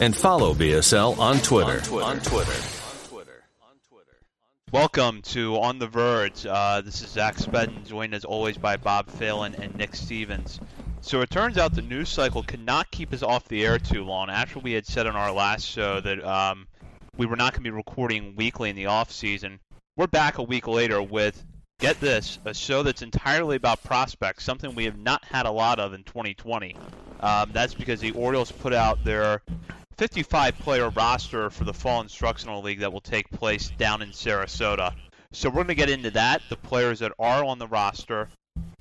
and follow BSL on Twitter. On Twitter. Welcome to On the Verge. Uh, this is Zach Spedden, joined as always by Bob Phelan and Nick Stevens. So it turns out the news cycle could not keep us off the air too long. After we had said on our last show that um, we were not going to be recording weekly in the off season, we're back a week later with get this a show that's entirely about prospects, something we have not had a lot of in 2020. Um, that's because the Orioles put out their 55 player roster for the Fall Instructional League that will take place down in Sarasota. So we're going to get into that, the players that are on the roster,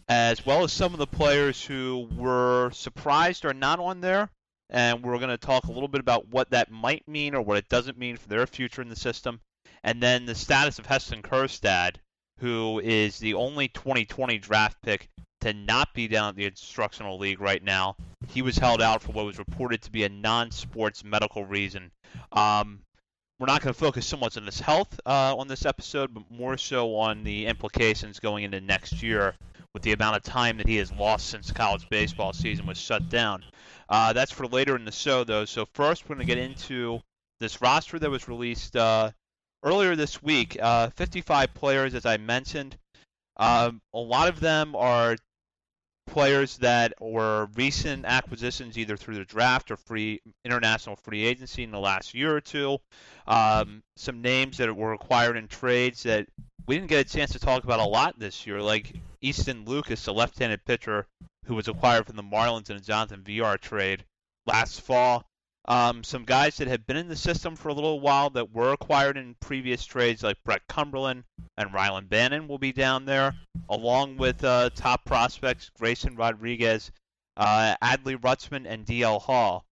as well as some of the players who were surprised are not on there. And we're going to talk a little bit about what that might mean or what it doesn't mean for their future in the system. And then the status of Heston Kjerstad, who is the only 2020 draft pick to not be down at the instructional league right now. He was held out for what was reported to be a non-sports medical reason. Um, we're not going to focus so much on his health uh, on this episode, but more so on the implications going into next year with the amount of time that he has lost since college baseball season was shut down. Uh, that's for later in the show, though. So first, we're going to get into this roster that was released uh, earlier this week. Uh, 55 players, as I mentioned. Um, a lot of them are players that were recent acquisitions either through the draft or free international free agency in the last year or two. Um, some names that were acquired in trades that we didn't get a chance to talk about a lot this year, like Easton Lucas, a left-handed pitcher who was acquired from the Marlins in a Jonathan Villar trade last fall. Um, some guys that have been in the system for a little while that were acquired in previous trades, like Brett Cumberland and Rylan Bannon, will be down there, along with uh, top prospects Grayson Rodriguez, uh, Adley Rutschman, and DL Hall.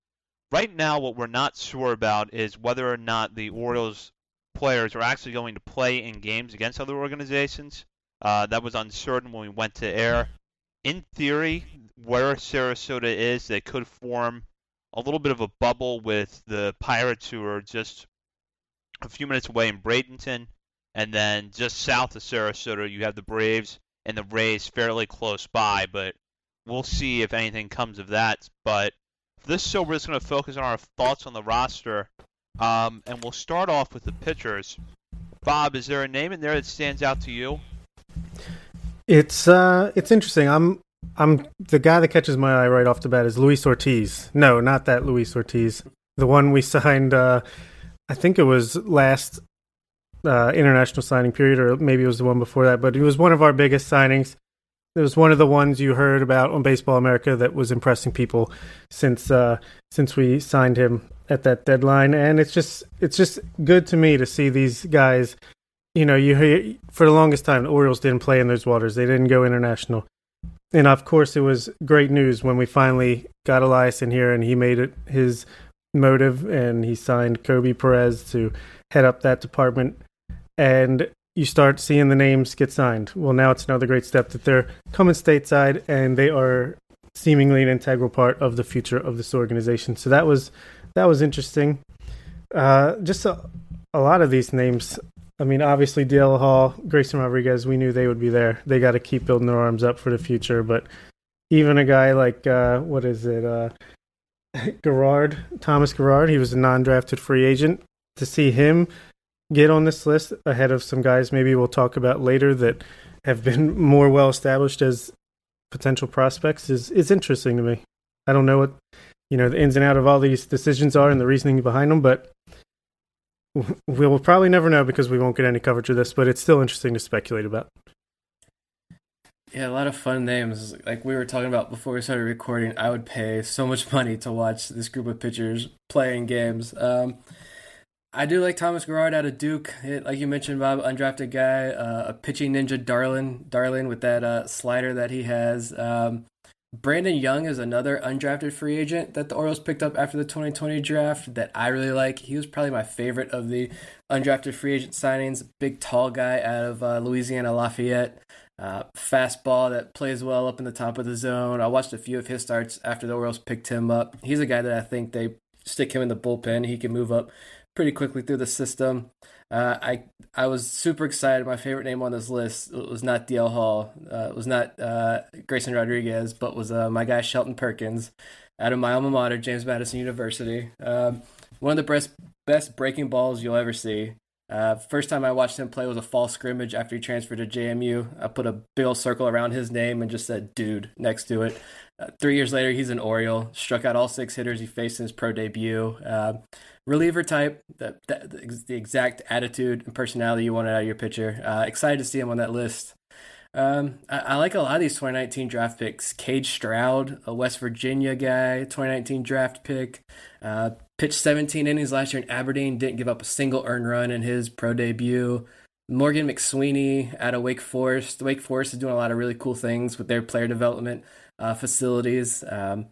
Right now, what we're not sure about is whether or not the Orioles players are actually going to play in games against other organizations. Uh, that was uncertain when we went to air. In theory, where Sarasota is, they could form a little bit of a bubble with the Pirates, who are just a few minutes away in Bradenton, and then just south of Sarasota, you have the Braves and the Rays fairly close by. But we'll see if anything comes of that. But this show, we're just going to focus on our thoughts on the roster, um, and we'll start off with the pitchers. Bob, is there a name in there that stands out to you? It's uh, it's interesting. I'm I'm the guy that catches my eye right off the bat is Luis Ortiz. No, not that Luis Ortiz. The one we signed. Uh, I think it was last uh, international signing period, or maybe it was the one before that. But it was one of our biggest signings. It was one of the ones you heard about on Baseball America that was impressing people since uh, since we signed him at that deadline. And it's just it's just good to me to see these guys. You know, you hear for the longest time the Orioles didn't play in those waters. They didn't go international. And of course, it was great news when we finally got Elias in here and he made it his motive and he signed Koby Perez to head up that department. And you start seeing the names get signed. Well, now it's another great step that they're coming stateside and they are seemingly an integral part of the future of this organization. So that was that was interesting. Uh, just a, a lot of these names I mean, obviously, DL Hall, Grayson Rodriguez, we knew they would be there. They got to keep building their arms up for the future. But even a guy like, uh, what is it, uh, Girard, Thomas Girard, he was a non drafted free agent. To see him get on this list ahead of some guys maybe we'll talk about later that have been more well established as potential prospects is, is interesting to me. I don't know what, you know, the ins and out of all these decisions are and the reasoning behind them, but we will probably never know because we won't get any coverage of this, but it's still interesting to speculate about. Yeah, a lot of fun names. Like we were talking about before we started recording, I would pay so much money to watch this group of pitchers playing games. Um, I do like Thomas Girard out of Duke. It, like you mentioned, Bob, undrafted guy, uh, a pitching ninja, darling, darling with that uh, slider that he has. Um, Brandon Young is another undrafted free agent that the Orioles picked up after the 2020 draft that I really like. He was probably my favorite of the undrafted free agent signings. Big, tall guy out of uh, Louisiana Lafayette. Uh, fastball that plays well up in the top of the zone. I watched a few of his starts after the Orioles picked him up. He's a guy that I think they stick him in the bullpen. He can move up pretty quickly through the system. Uh, I I was super excited. My favorite name on this list was not DL Hall. Uh, it was not uh, Grayson Rodriguez, but was uh, my guy Shelton Perkins out of my alma mater, James Madison University. Um, one of the best best breaking balls you'll ever see. Uh, first time I watched him play was a fall scrimmage after he transferred to JMU. I put a big old circle around his name and just said "dude" next to it. Uh, three years later, he's an Oriole. Struck out all six hitters he faced in his pro debut. Uh, reliever type, the, the, the, exact attitude and personality you wanted out of your pitcher. Uh, excited to see him on that list. Um, I, I, like a lot of these 2019 draft picks. Kade Strowd, a West Virginia guy, 2019 draft pick. Uh, pitched 17 innings last year in Aberdeen, didn't give up a single earned run in his pro debut. Morgan McSweeney out of Wake Forest. Wake Forest is doing a lot of really cool things with their player development uh, facilities. Um,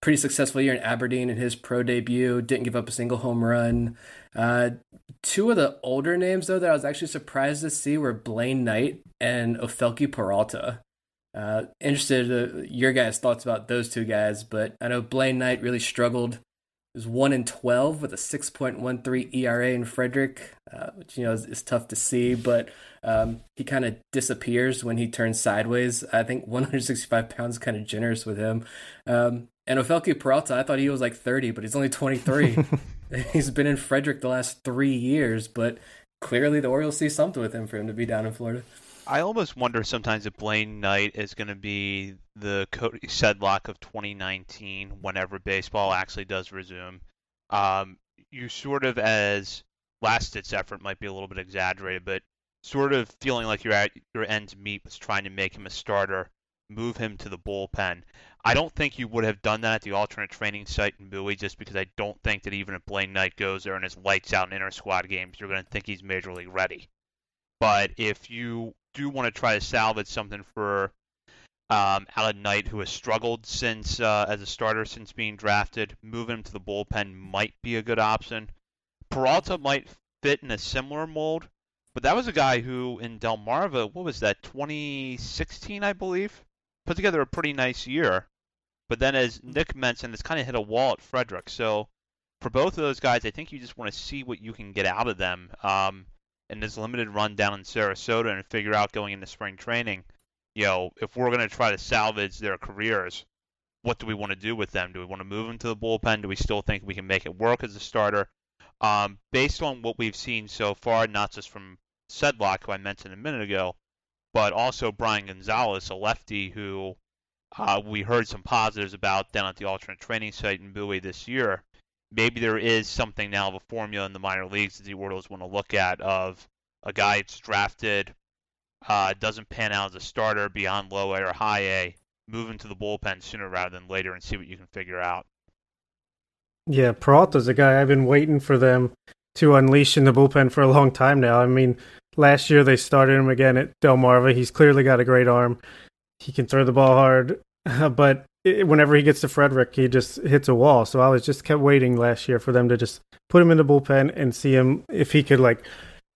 pretty successful year in Aberdeen in his pro debut. Didn't give up a single home run. Uh, two of the older names though that I was actually surprised to see were Blaine Knight and Ofelky Peralta. Uh, interested uh, your guys' thoughts about those two guys, but I know Blaine Knight really struggled He was one in twelve with a six point one three ERA in Frederick, uh, which you know is, is, tough to see. But um, he kind of disappears when he turns sideways. I think 165 pounds kind of generous with him. Um, and Ofelky Peralta, I thought he was like 30, but he's only 23. he's been in Frederick the last three years, but clearly the Orioles see something with him for him to be down in Florida. I almost wonder sometimes if Blaine Knight is going to be the Cody Sedlock of 2019 whenever baseball actually does resume. Um, you sort of, as last ditch effort might be a little bit exaggerated, but sort of feeling like you're at your ends meet was trying to make him a starter, move him to the bullpen. I don't think you would have done that at the alternate training site in Bowie just because I don't think that even if Blaine Knight goes there and is lights out in inter squad games, you're going to think he's major league ready. But if you do want to try to salvage something for um, Alan Knight, who has struggled since uh, as a starter since being drafted. Moving him to the bullpen might be a good option. Peralta might fit in a similar mold, but that was a guy who in Delmarva, what was that, 2016, I believe, put together a pretty nice year. But then, as Nick mentioned, it's kind of hit a wall at Frederick. So for both of those guys, I think you just want to see what you can get out of them. Um, in this limited run down in Sarasota and figure out going into spring training, you know, if we're going to try to salvage their careers, what do we want to do with them? Do we want to move them to the bullpen? Do we still think we can make it work as a starter? Um, based on what we've seen so far, not just from Sedlock, who I mentioned a minute ago, but also Brian Gonzalez, a lefty who uh, we heard some positives about down at the alternate training site in Bowie this year maybe there is something now of a formula in the minor leagues that the Orioles want to look at of a guy that's drafted, uh, doesn't pan out as a starter beyond low A or high A, move into the bullpen sooner rather than later and see what you can figure out. Yeah, Peralta's a guy I've been waiting for them to unleash in the bullpen for a long time now. I mean, last year they started him again at Delmarva. He's clearly got a great arm. He can throw the ball hard, but it, whenever he gets to Frederick, he just hits a wall. So I was just kept waiting last year for them to just put him in the bullpen and see him if he could like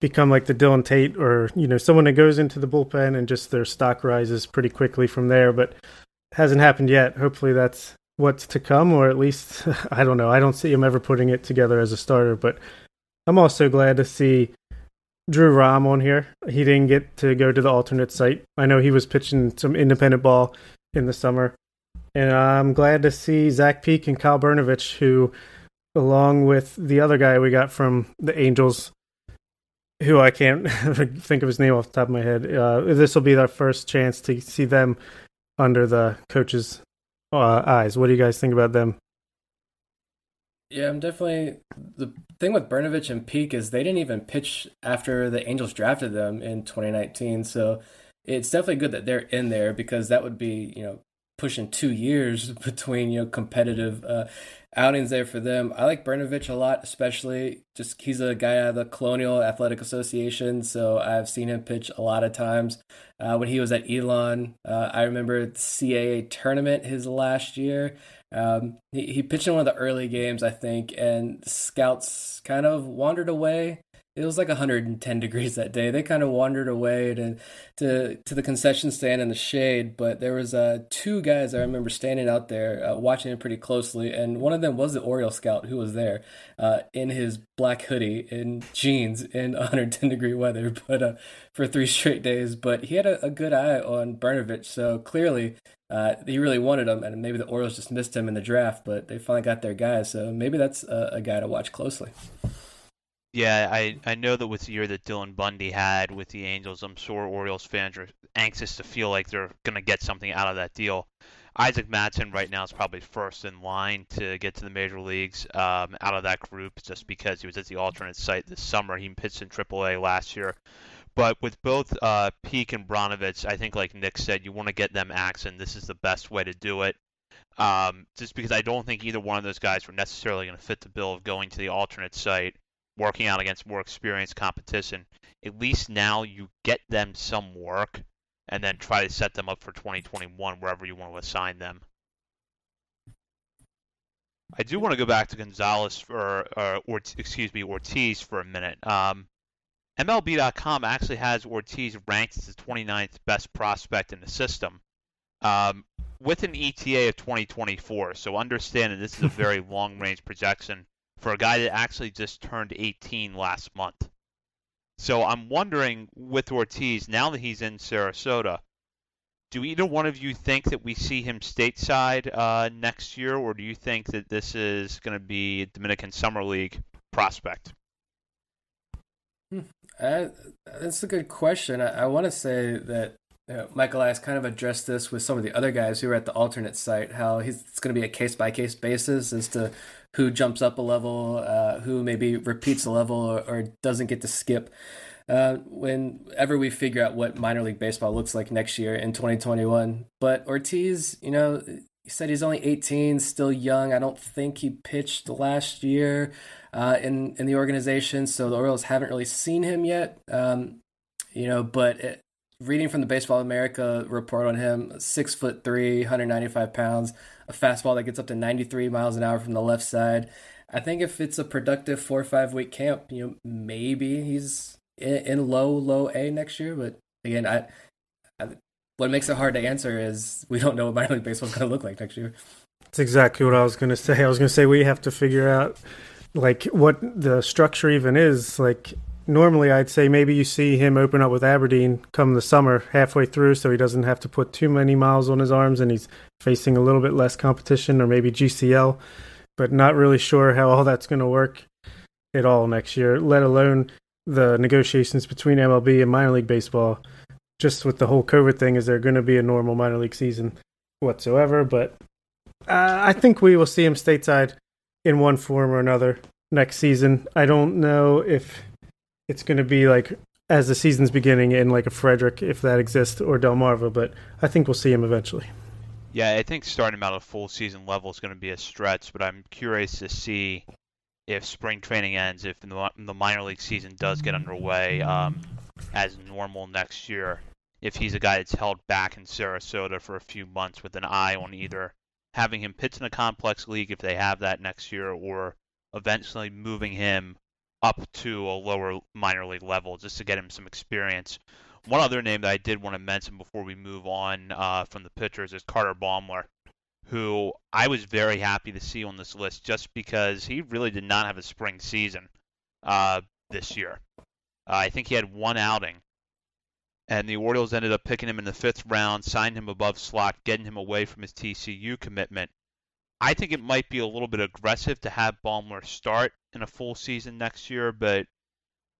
become like the Dylan Tate or you know someone that goes into the bullpen and just their stock rises pretty quickly from there. But hasn't happened yet. Hopefully that's what's to come, or at least I don't know. I don't see him ever putting it together as a starter, but I'm also glad to see Drew Rom on here. He didn't get to go to the alternate site. I know he was pitching some independent ball in the summer, and I'm glad to see Zach Peek and Kyle Brnovich, who, along with the other guy we got from the Angels, who I can't think of his name off the top of my head, uh, this will be our first chance to see them under the coach's uh, eyes. What do you guys think about them? Yeah, I'm definitely the thing with Brnovich and Peek is they didn't even pitch after the Angels drafted them in 2019. So it's definitely good that they're in there because that would be you know pushing two years between you know competitive uh, outings there for them. I like Brnovich a lot, especially just he's a guy out of the Colonial Athletic Association, so I've seen him pitch a lot of times. Uh, when he was at Elon, uh, I remember the CAA tournament his last year. Um, he, he pitched in one of the early games, I think, and scouts kind of wandered away it was like 110 degrees that day. They kind of wandered away to to to the concession stand in the shade, but there was uh, two guys I remember standing out there uh, watching it pretty closely, and one of them was the Oriole scout who was there uh, in his black hoodie and jeans in 110 degree weather, but uh, for three straight days. But he had a, a good eye on Brnovich, so clearly uh, he really wanted him, and maybe the Orioles just missed him in the draft, but they finally got their guy, so maybe that's a, a guy to watch closely. Yeah, I, I know that with the year that Dylan Bundy had with the Angels, I'm sure Orioles fans are anxious to feel like they're going to get something out of that deal. Isaac Mattson right now is probably first in line to get to the major leagues um, out of that group just because he was at the alternate site this summer. He pitched in AAA last year. But with both uh, Peek and Brnovich, I think, like Nick said, you want to get them action. This is the best way to do it. Um, just because I don't think either one of those guys were necessarily going to fit the bill of going to the alternate site working out against more experienced competition, at least now you get them some work and then try to set them up for 2021 wherever you want to assign them. I do want to go back to Gonzalez for, uh, or excuse me, Ortiz for a minute. Um, MLB.com actually has Ortiz ranked as the 29th best prospect in the system, um, with an ETA of 2024. So understand that this is a very long-range projection for a guy that actually just turned 18 last month. So I'm wondering with Ortiz, now that he's in Sarasota, do either one of you think that we see him stateside uh, next year, or do you think that this is going to be a Dominican Summer League prospect? Hmm. Uh, that's a good question. I, I want to say that you know, Michael has kind of addressed this with some of the other guys who are at the alternate site. How he's, it's going to be a case by case basis as to who jumps up a level, uh, who maybe repeats a level or, or doesn't get to skip. Uh, whenever we figure out what minor league baseball looks like next year in 2021. But Ortiz, you know, he said he's only 18, still young. I don't think he pitched last year uh, in in the organization, so the Orioles haven't really seen him yet. Um, you know, but it, reading from the Baseball America report on him, six foot three, 195 pounds, a fastball that gets up to 93 miles an hour from the left side. I think if it's a productive four or five week camp, you know, maybe he's in, in low, low A next year. But again, I, I, what makes it hard to answer is we don't know what minor league baseball is going to look like next year. That's exactly what I was going to say. I was going to say we have to figure out like what the structure even is. Like normally I'd say maybe you see him open up with Aberdeen come the summer halfway through so he doesn't have to put too many miles on his arms and he's facing a little bit less competition or maybe GCL, but not really sure how all that's going to work at all next year, let alone the negotiations between MLB and minor league baseball. Just with the whole COVID thing, is there going to be a normal minor league season whatsoever? But uh, I think we will see him stateside in one form or another next season. I don't know if it's going to be like as the season's beginning in like a Frederick, if that exists, or Delmarva, but I think we'll see him eventually. Yeah, I think starting him out at full season level is going to be a stretch, but I'm curious to see if spring training ends, if the, the minor league season does get underway um, as normal next year, if he's a guy that's held back in Sarasota for a few months with an eye on either having him pitch in a complex league if they have that next year, or eventually moving him up to a lower minor league level just to get him some experience. One other name that I did want to mention before we move on uh, from the pitchers is Carter Baumler, who I was very happy to see on this list just because he really did not have a spring season uh, this year. Uh, I think he had one outing, and the Orioles ended up picking him in the fifth round, signed him above slot, getting him away from his TCU commitment. I think it might be a little bit aggressive to have Baumler start in a full season next year, but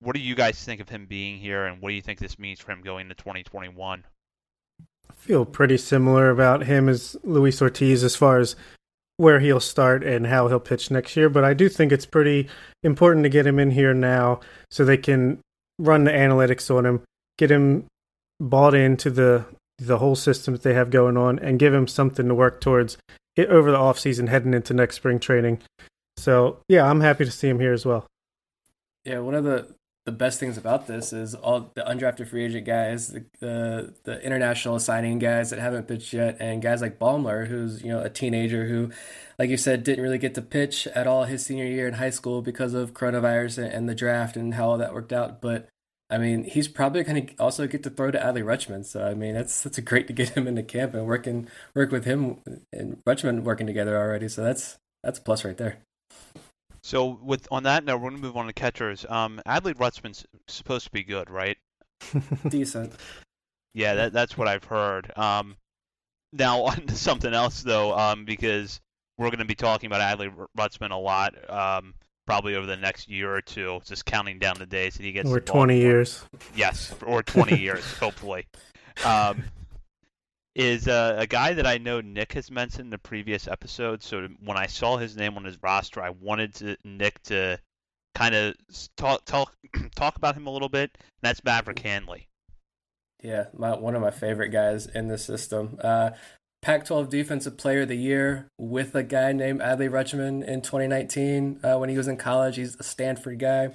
what do you guys think of him being here, and what do you think this means for him going to 2021? I feel pretty similar about him as Luis Ortiz as far as where he'll start and how he'll pitch next year, but I do think it's pretty important to get him in here now so they can run the analytics on him, get him bought into the the whole system that they have going on, and give him something to work towards over the offseason heading into next spring training. So yeah, I'm happy to see him here as well. Yeah, one of the the best things about this is all the undrafted free agent guys, the, the the, international signing guys that haven't pitched yet, and guys like Baumler, who's you know a teenager who, like you said, didn't really get to pitch at all his senior year in high school because of coronavirus and, and the draft and how all that worked out. But I mean, he's probably going to also get to throw to Adley Rutschman. So I mean, that's that's great to get him into camp and working work with him and Rutschman working together already. So that's that's a plus right there. So with on that note, we're going to move on to catchers. Um, Adley Rutschman's supposed to be good, right? Decent. Yeah, that, that's what I've heard. Um, now on to something else though, um, because we're going to be talking about Adley Rutschman a lot, um, probably over the next year or two. Just counting down the days that he gets. Or twenty years. Yes, or twenty years, hopefully. Um, is uh, a guy that I know Nick has mentioned in the previous episode. So when I saw his name on his roster, I wanted to Nick to kind of talk talk talk about him a little bit. And that's Maverick Handley. Yeah, my, one of my favorite guys in the system. Uh, Pac-12 Defensive Player of the Year with a guy named Adley Rutschman in 2019 uh, when he was in college. He's a Stanford guy,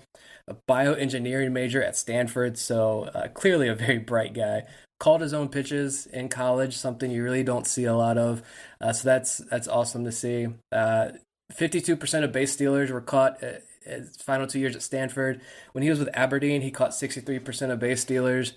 a bioengineering major at Stanford, so uh, clearly a very bright guy called his own pitches in college, something you really don't see a lot of. Uh, so that's that's awesome to see. Uh, fifty-two percent of base stealers were caught at his final two years at Stanford. When he was with Aberdeen, he caught sixty-three percent of base stealers.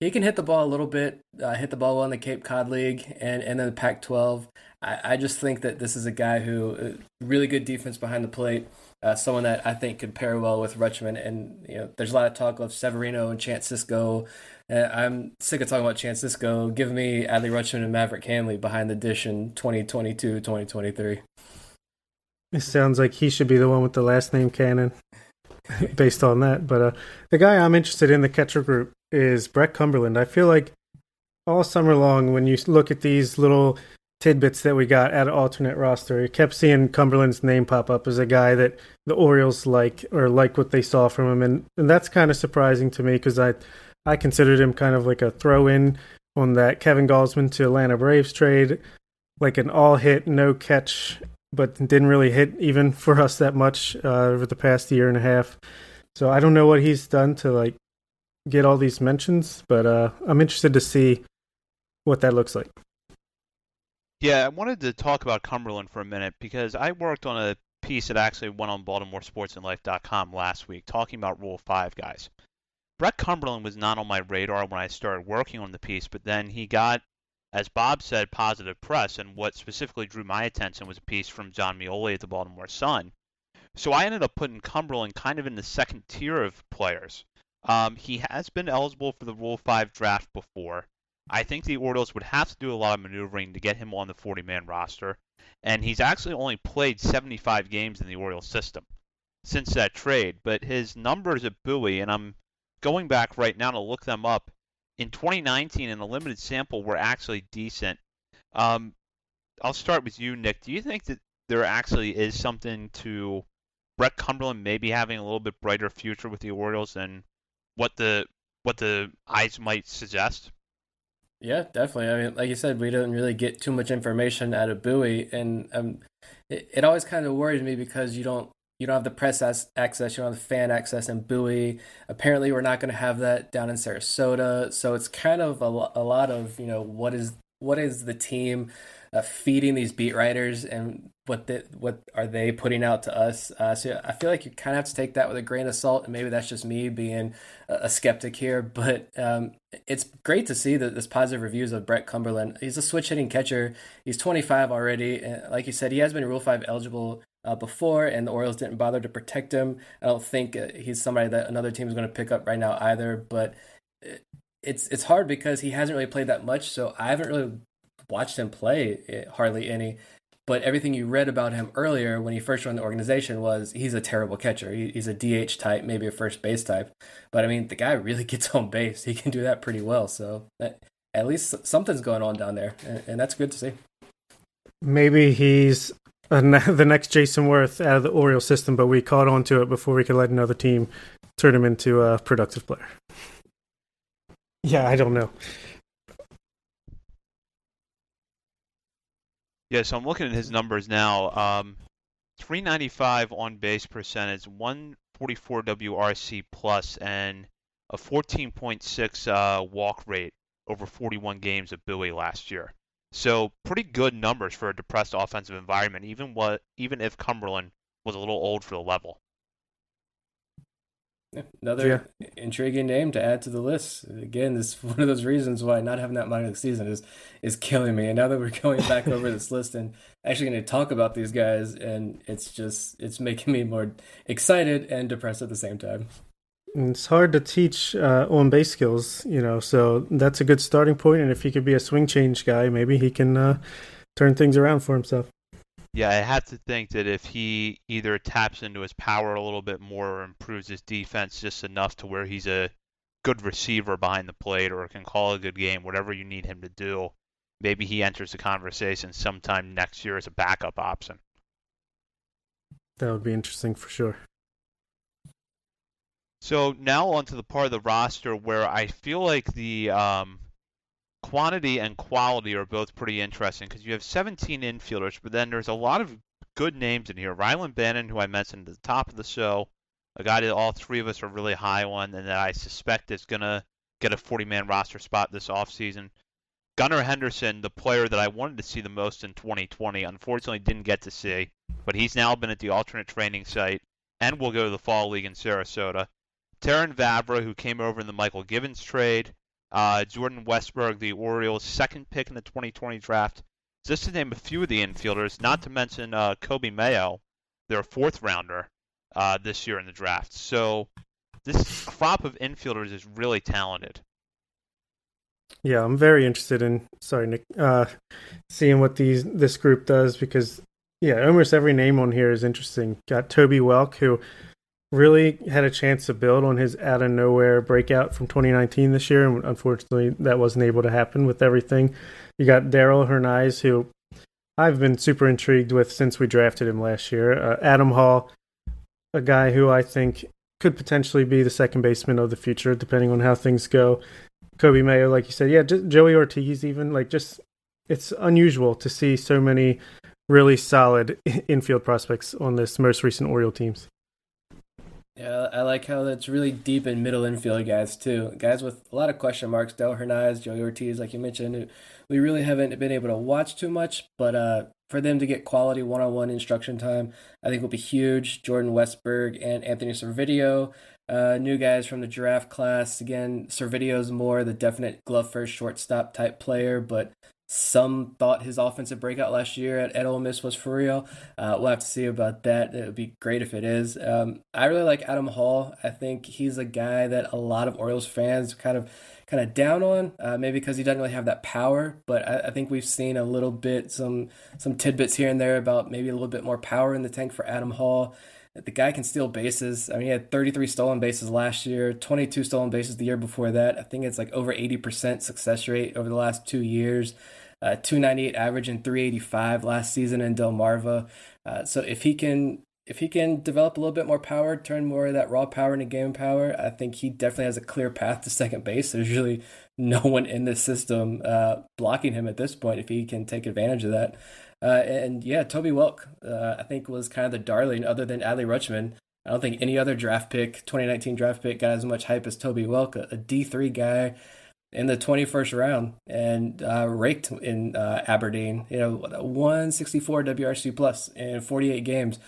He can hit the ball a little bit, uh, hit the ball well in the Cape Cod League and and then the Pac-12. I, I just think that this is a guy who uh, really good defense behind the plate. Uh, someone that I think could pair well with Rutschman. And you know, there's a lot of talk of Severino and Chance Sisco uh, I'm sick of talking about Chance Sisco. Give me Adley Rutschman and Maverick Handley behind the dish in 2022, 2023. It sounds like he should be the one with the last name Cannon, based on that. But uh, the guy I'm interested in the catcher group is Brett Cumberland. I feel like all summer long, when you look at these little tidbits that we got at alternate roster, you kept seeing Cumberland's name pop up as a guy that the Orioles like or like what they saw from him, and, and that's kind of surprising to me because I I considered him kind of like a throw in on that Kevin Gausman to Atlanta Braves trade, like an all hit, no catch, but didn't really hit even for us that much uh, over the past year and a half. So I don't know what he's done to like get all these mentions, but uh, I'm interested to see what that looks like. Yeah, I wanted to talk about Cumberland for a minute because I worked on a piece that actually went on BaltimoreSportsAndLife.com last week talking about Rule 5 guys. Brett Cumberland was not on my radar when I started working on the piece, but then he got, as Bob said, positive press. And what specifically drew my attention was a piece from Jon Meoli at the Baltimore Sun. So I ended up putting Cumberland kind of in the second tier of players. Um, he has been eligible for the Rule 5 draft before. I think the Orioles would have to do a lot of maneuvering to get him on the 40 man roster. And he's actually only played 75 games in the Orioles system since that trade. But his numbers at Bowie, and I'm going back right now to look them up, in 2019 in a limited sample were actually decent. Um, I'll start with you, Nick. Do you think that there actually is something to Brett Cumberland maybe having a little bit brighter future with the Orioles than what the what the eyes might suggest? Yeah, definitely. I mean, like you said, we don't really get too much information out of Bowie, and um, it, it always kind of worries me because you don't you don't have the press access, you don't have the fan access in Bowie. Apparently, we're not going to have that down in Sarasota. So it's kind of a, a lot of you know what is what is the team uh, feeding these beat writers and what the, what are they putting out to us? Uh, so I feel like you kind of have to take that with a grain of salt, and maybe that's just me being a, a skeptic here. But um, it's great to see that this positive reviews of Brett Cumberland. He's a switch hitting catcher. He's 25 already, and like you said, he has been Rule Five eligible uh, before, and the Orioles didn't bother to protect him. I don't think uh, he's somebody that another team is going to pick up right now either. But it's it's hard because he hasn't really played that much, so I haven't really watched him play eh, hardly any. But everything you read about him earlier when he first joined the organization was he's a terrible catcher. He, he's a DH type, maybe a first base type. But I mean, the guy really gets on base. He can do that pretty well. So that, at least something's going on down there, and, and that's good to see. Maybe he's uh, the next Jayson Werth out of the Orioles system, but we caught on to it before we could let another team turn him into a productive player. Yeah, I don't know. Yeah, so I'm looking at his numbers now. Um, 395 on base percentage, 144 WRC plus, and a 14.6 uh, walk rate over 41 games at Bowie last year. So pretty good numbers for a depressed offensive environment, even what even if Cumberland was a little old for the level. Another yeah. intriguing name to add to the list. Again, this is one of those reasons why not having that minor league season is is killing me. And now that we're going back over this list and actually going to talk about these guys, and it's just it's making me more excited and depressed at the same time it's hard to teach uh, on base skills, you know. So that's a good starting point. And if he could be a swing change guy, maybe he can uh, turn things around for himself. Yeah, I have to think that if he either taps into his power a little bit more or improves his defense just enough to where he's a good receiver behind the plate or can call a good game, whatever you need him to do, maybe he enters the conversation sometime next year as a backup option. That would be interesting for sure. So now onto the part of the roster where I feel like the um, quantity and quality are both pretty interesting because you have 17 infielders, but then there's a lot of good names in here. Rylan Bannon, who I mentioned at the top of the show, a guy that all three of us are really high on and that I suspect is going to get a 40-man roster spot this offseason. Gunnar Henderson, the player that I wanted to see the most in 2020, unfortunately didn't get to see, but he's now been at the alternate training site and will go to the Fall League in Sarasota. Terrin Vavra, who came over in the Mychal Givens trade. Uh, Jordan Westburg, the Orioles' second pick in the 2020 draft. Just to name a few of the infielders, not to mention uh, Coby Mayo, their fourth rounder uh, this year in the draft. So this crop of infielders is really talented. Yeah, I'm very interested in sorry Nick, uh, seeing what these this group does because yeah, almost every name on here is interesting. Got Toby Welk, who really had a chance to build on his out of nowhere breakout from 2019 this year, and unfortunately, that wasn't able to happen with everything. You got Darell Hernaiz, who I've been super intrigued with since we drafted him last year. Uh, Adam Hall, a guy who I think could potentially be the second baseman of the future, depending on how things go. Coby Mayo, like you said, yeah, Joey Ortiz, even like just it's unusual to see so many really solid infield prospects on this most recent Oriole teams. Yeah, I like how that's really deep in middle infield guys too. Guys with a lot of question marks. Del Hernandez, Joey Ortiz, like you mentioned, we really haven't been able to watch too much, but uh, for them to get quality one-on-one instruction time, I think will be huge. Jordan Westburg and Anthony Servideo, uh, new guys from the draft class. Again, Servideo's more the definite glove first shortstop type player, but some thought his offensive breakout last year at, at Ole Miss was for real. Uh, we'll have to see about that. It would be great if it is. Um, I really like Adam Hall. I think he's a guy that a lot of Orioles fans kind of kind of down on, uh, maybe because he doesn't really have that power. But I, I, think we've seen a little bit, some some tidbits here and there about maybe a little bit more power in the tank for Adam Hall. The guy can steal bases. I mean, he had 33 stolen bases last year, 22 stolen bases the year before that. I think it's like over 80% success rate over the last two years. Uh, 298 average and 385 last season in Delmarva. Uh, so if he can if he can develop a little bit more power, turn more of that raw power into game power, I think he definitely has a clear path to second base. There's really no one in the system uh, blocking him at this point if he can take advantage of that. Uh, and yeah, Toby Welk, uh, I think was kind of the darling other than Adley Rutschman. I don't think any other draft pick, 2019 draft pick, got as much hype as Toby Welk, a a D3 guy in the 21st round and uh, raked in uh, Aberdeen. You know, 164 WRC plus in 48 games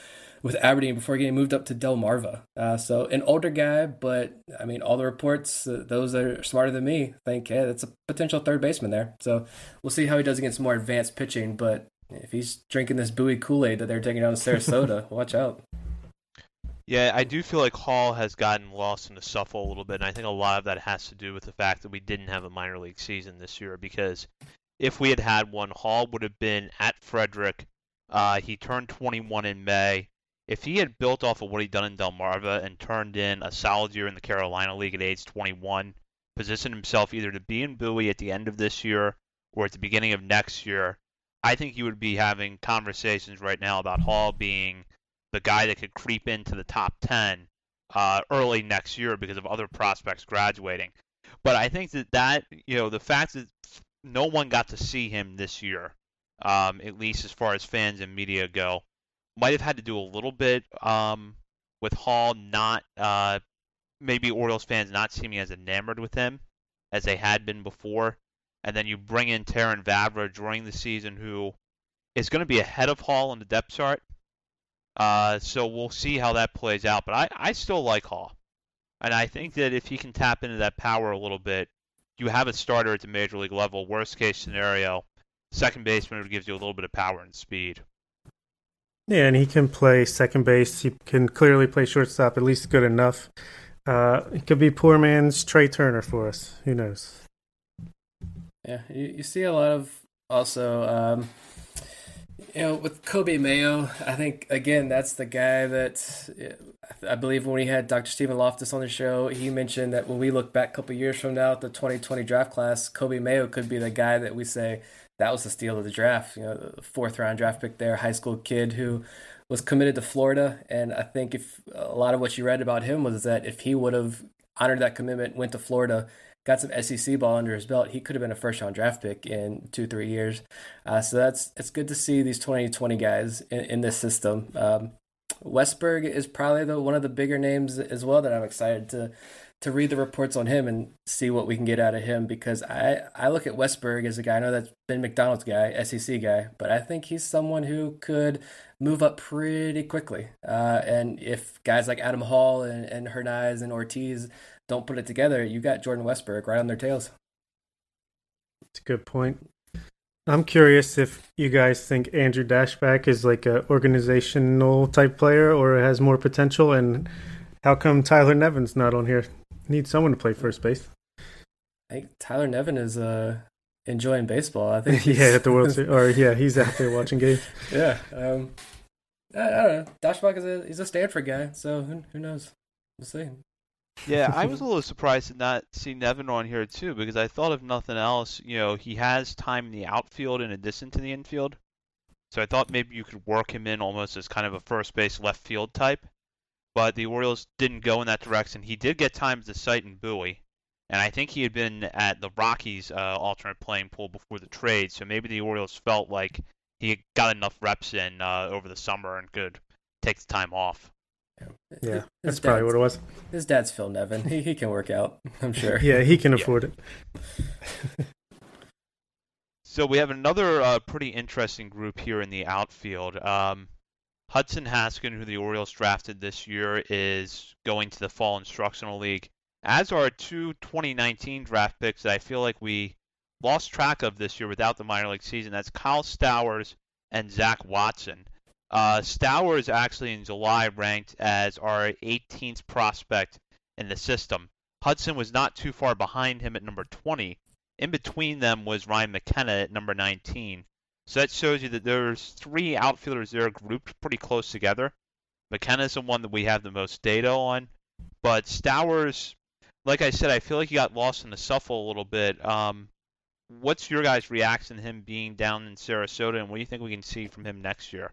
with Aberdeen before getting moved up to Delmarva. Uh, so an older guy, but I mean, all the reports, uh, those that are smarter than me think, hey, that's a potential third baseman there. So we'll see how he does against more advanced pitching. But if he's drinking this Bowie Kool Aid that they're taking out in Sarasota, watch out. Yeah, I do feel like Hall has gotten lost in the shuffle a little bit, and I think a lot of that has to do with the fact that we didn't have a minor league season this year. Because if we had had one, Hall would have been at Frederick. Uh, he turned 21 in May. If he had built off of what he'd done in Delmarva and turned in a solid year in the Carolina League at age 21, positioned himself either to be in Bowie at the end of this year or at the beginning of next year, I think you would be having conversations right now about Hall being the guy that could creep into the top 10 uh, early next year because of other prospects graduating. But I think that that you know the fact that no one got to see him this year, um, at least as far as fans and media go, might have had to do a little bit um, with Hall not uh, maybe Orioles fans not seeming as enamored with him as they had been before. And then you bring in Terrin Vavra during the season, who is going to be ahead of Hall in the depth chart. Uh, so we'll see how that plays out. But I, I still like Hall. And I think that if he can tap into that power a little bit, you have a starter at the major league level. Worst case scenario, second baseman who gives you a little bit of power and speed. Yeah, and he can play second base. He can clearly play shortstop, at least good enough. Uh, it could be poor man's Trea Turner for us. Who knows? Yeah, you, you see a lot of also, um, you know, with Coby Mayo. I think again that's the guy that I believe when we had Dr. Stephen Loftus on the show, he mentioned that when we look back a couple years from now at the 2020 draft class, Coby Mayo could be the guy that we say that was the steal of the draft. You know, fourth round draft pick there, high school kid who was committed to Florida, and I think if a lot of what you read about him was that if he would have honored that commitment, went to Florida, got some SEC ball under his belt, he could have been a first round draft pick in two three years. Uh, so that's it's good to see these 2020 guys in, in this system. Um, Westburg is probably the one of the bigger names as well that I'm excited to to read the reports on him and see what we can get out of him because I, I look at Westburg as a guy, I know that's been McDonald's guy, SEC guy, but I think he's someone who could move up pretty quickly. Uh, and if guys like Adam Hall and, and Hernandez and Ortiz don't put it together, you got Jordan Westburg right on their tails. That's a good point. I'm curious if you guys think Andrew Daschbach is like a organizational type player or has more potential, and how come Tyler Nevin's not on here? Need someone to play first base. I think Tyler Nevin is uh, enjoying baseball. I think yeah, at the World Series, or yeah, he's out there watching games. yeah, um, I, I, don't know. Dashback is a he's a Stanford guy, so who, who knows? We'll see. Yeah, I was a little surprised to not see Nevin on here too, because I thought if nothing else, you know, he has time in the outfield and in addition to the infield. So I thought maybe you could work him in almost as kind of a first base left field type. But the Orioles didn't go in that direction. He did get time at the site in Bowie, and I think he had been at the Rockies uh, alternate playing pool before the trade. So maybe the Orioles felt like he got enough reps in uh, over the summer and could take the time off. Yeah, that's probably what it was. His dad's Phil Nevin. He he can work out. I'm sure. yeah, he can afford it. so we have another uh, pretty interesting group here in the outfield. Um, Hudson Haskin, who the Orioles drafted this year, is going to the Fall Instructional League. As are two 2019 draft picks that I feel like we lost track of this year without the minor league season. That's Kyle Stowers and Zach Watson. Uh, Stowers actually in July ranked as our 18th prospect in the system. Hudson was not too far behind him at number 20. In between them was Ryan McKenna at number 19. So that shows you that there's three outfielders there grouped pretty close together. McKenna's the one that we have the most data on. But Stowers, like I said, I feel like he got lost in the shuffle a little bit. Um, what's your guys' reaction to him being down in Sarasota, and what do you think we can see from him next year?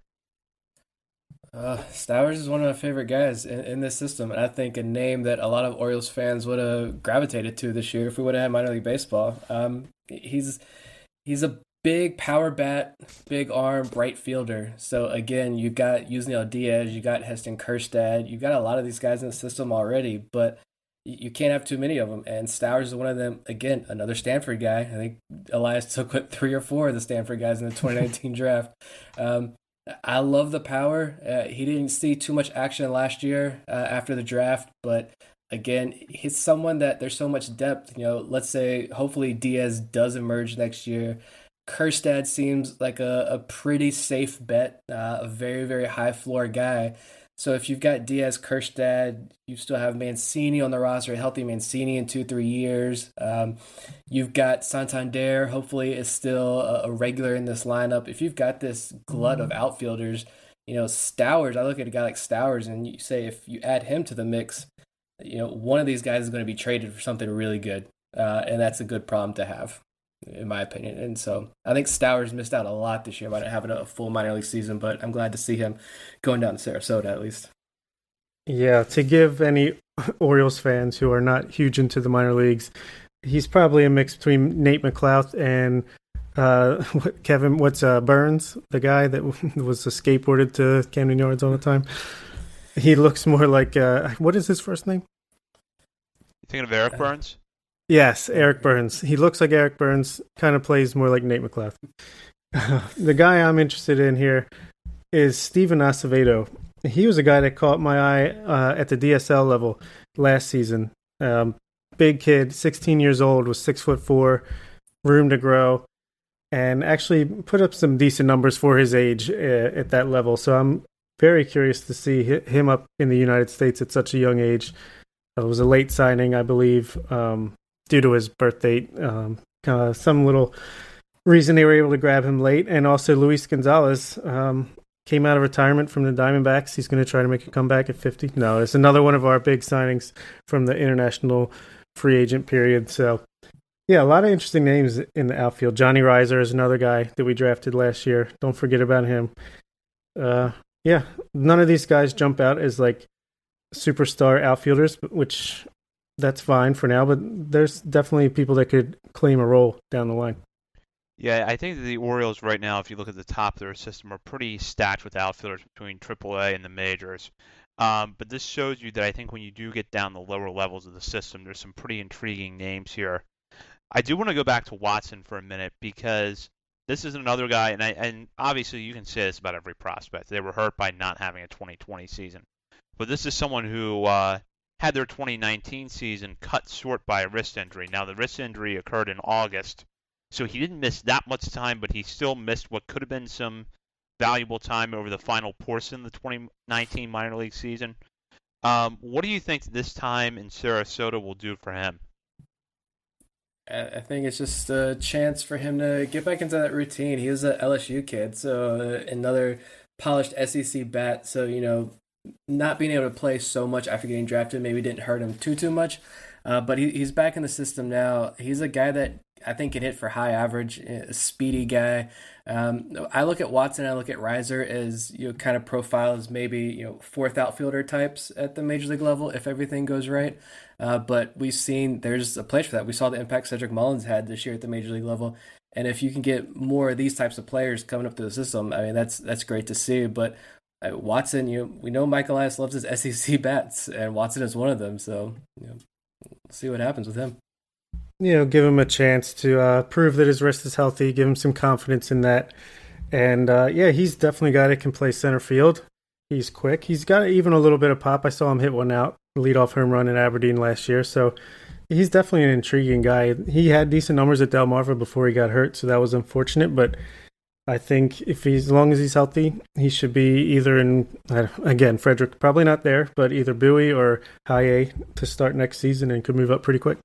Uh, Stowers is one of my favorite guys in, in, this system, and I think a name that a lot of Orioles fans would have gravitated to this year if we would have had minor league baseball. Um, he's he's a big power bat, big arm, bright fielder. So again, you've got Yusniel Diaz, you got Heston Kjerstad, you've got a lot of these guys in the system already, but you can't have too many of them. And Stowers is one of them. Again, another Stanford guy. I think Elias took what three or four of the Stanford guys in the 2019 draft. Um, I love the power. Uh, he didn't see too much action last year uh, after the draft, but again, he's someone that there's so much depth. You know, let's say hopefully Diaz does emerge next year. Kjerstad seems like a, a pretty safe bet, uh, a very, very high floor guy. So if you've got Diaz, Kjerstad, you still have Mancini on the roster, healthy Mancini in two, three years. Um, you've got Santander, hopefully is still a, a, regular in this lineup. If you've got this glut of outfielders, you know, Stowers, I look at a guy like Stowers and you say if you add him to the mix, you know, one of these guys is going to be traded for something really good. Uh, and that's a good problem to have. In my opinion. And so I think Stowers missed out a lot this year by not having a full minor league season, but I'm glad to see him going down to Sarasota at least. Yeah, to give any Orioles fans who are not huge into the minor leagues, he's probably a mix between Nate McLouth and uh, Kevin. What's uh, Byrnes, the guy that was skateboarded to Camden Yards all the time. He looks more like uh, what is his first name? You thinking of Eric Byrnes? Yes, Eric Byrnes. He looks like Eric Byrnes. Kind of plays more like Nate McLouth. the guy I'm interested in here is Steven Acevedo. He was a guy that caught my eye uh, at the DSL level last season. Um, big kid, 16 years old, was six foot four, room to grow, and actually put up some decent numbers for his age uh, at that level. So I'm very curious to see him up in the United States at such a young age. It was a late signing, I believe, um, due to his birth date. Um, uh, some little reason they were able to grab him late, and also Luis Gonzalez um, came out of retirement from the Diamondbacks. He's going to try to make a comeback at 50. No, it's another one of our big signings from the international free agent period. So, yeah, a lot of interesting names in the outfield. Johnny Rizer is another guy that we drafted last year. Don't forget about him. Uh, yeah, none of these guys jump out as like superstar outfielders, which that's fine for now. But there's definitely people that could claim a role down the line. Yeah, I think the Orioles right now, if you look at the top of their system, are pretty stacked with outfielders between AAA and the majors. Um, but this shows you that I think when you do get down the lower levels of the system, there's some pretty intriguing names here. I do want to go back to Watson for a minute because this is another guy, and I, and obviously you can say this about every prospect. They were hurt by not having a 2020 season, but this is someone who uh, had their 2019 season cut short by a wrist injury. Now the wrist injury occurred in August, so he didn't miss that much time, but he still missed what could have been some valuable time over the final portion of the 2019 minor league season. Um, what do you think this time in Sarasota will do for him? I think it's just a chance for him to get back into that routine. He was an LSU kid, so uh, another polished SEC bat. So you know, not being able to play so much after getting drafted maybe didn't hurt him too too much. Uh, but he, he's back in the system now. He's a guy that I think can hit for high average, a speedy guy. Um, I look at Watson, I look at Rizer as you know, kind of profile as maybe you know fourth outfielder types at the major league level if everything goes right. Uh, but we've seen there's a place for that. We saw the impact Cedric Mullins had this year at the major league level, and if you can get more of these types of players coming up to the system, I mean that's that's great to see. But uh, Watson, you we know Michael Elias loves his SEC bats, and Watson is one of them. So you know, see what happens with him you know, give him a chance to uh, prove that his wrist is healthy, give him some confidence in that. And uh, yeah, he's definitely got it. can play center field. He's quick. He's got even a little bit of pop. I saw him hit one out, lead off home run in Aberdeen last year. So he's definitely an intriguing guy. He had decent numbers at Delmarva before he got hurt, so that was unfortunate. But I think if he's as long as he's healthy, he should be either in again Frederick probably not there, but either Bowie or A to start next season and could move up pretty quick.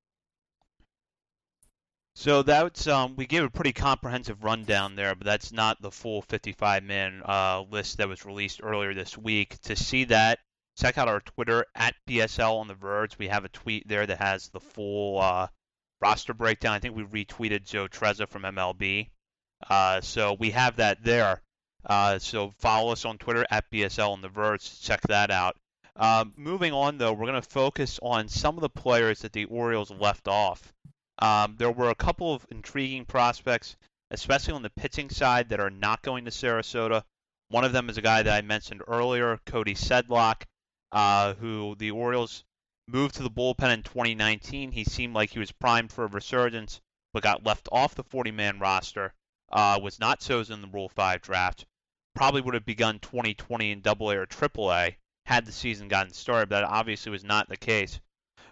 So that's um, we gave a pretty comprehensive rundown there, but that's not the full 55-man uh, list that was released earlier this week. To see that, check out our Twitter at BSL on the Verge. We have a tweet there that has the full uh, roster breakdown. I think we retweeted Joe Trezza from MLB, uh, so we have that there. Uh, so follow us on Twitter at BSL on the Verge. Check that out. Um, moving on, though, we're going to focus on some of the players that the Orioles left off. Um, there were a couple of intriguing prospects, especially on the pitching side, that are not going to Sarasota. One of them is a guy that I mentioned earlier, Cody Sedlock, uh, who the Orioles moved to the bullpen in 2019. He seemed like he was primed for a resurgence, but got left off the 40-man roster. Uh, was not chosen in the Rule 5 draft. Probably would have begun 2020 in Double A or Triple A had the season gotten started, but that obviously was not the case.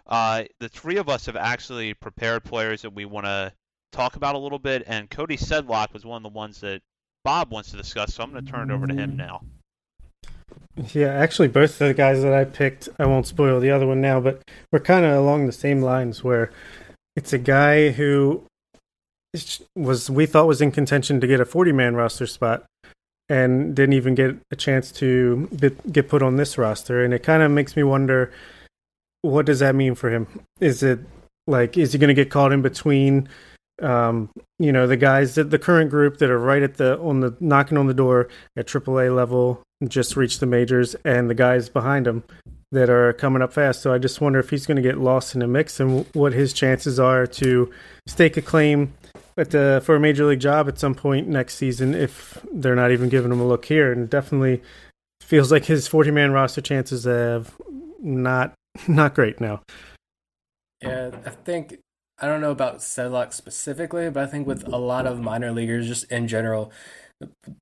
Uh, the three of us have actually prepared players that we want to talk about a little bit, and Cody Sedlock was one of the ones that Bob wants to discuss, so I'm going to turn it over to him now. Yeah, actually, both of the guys that I picked, I won't spoil the other one now, but we're kind of along the same lines where it's a guy who was we thought was in contention to get a 40 man roster spot and didn't even get a chance to get put on this roster and it kind of makes me wonder what does that mean for him? Is it like is he going to get caught in between Um, you know, the guys that the current group that are right at the on the knocking on the door at AAA level just reached the majors, and the guys behind him that are coming up fast. So I just wonder if he's going to get lost in the mix and what his chances are to stake a claim at the, for a major league job at some point next season if they're not even giving him a look here. And definitely feels like his 40 man roster chances have not not great now. Yeah, I think I don't know about Sedlock specifically, but I think with a lot of minor leaguers just in general,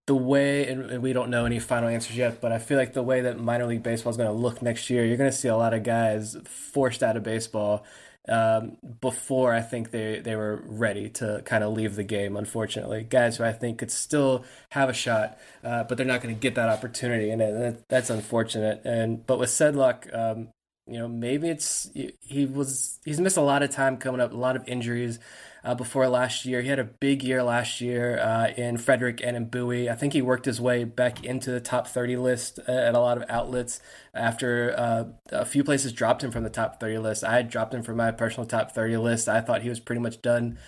the way and we don't know any final answers yet, but I feel like the way that minor league baseball is going to look next year, you're going to see a lot of guys forced out of baseball um, before I think they, they were ready to kind of leave the game, unfortunately. Guys who I think could still have a shot, uh, but they're not going to get that opportunity, and it, that's unfortunate. And But with Sedlock, um, you know, maybe it's he was he's missed a lot of time coming up, a lot of injuries uh, before last year. He had a big year last year uh, in Frederick and in Bowie. I think he worked his way back into the top 30 list uh, at a lot of outlets after uh, a few places dropped him from the top 30 list. I had dropped him from my personal top 30 list. I thought he was pretty much done.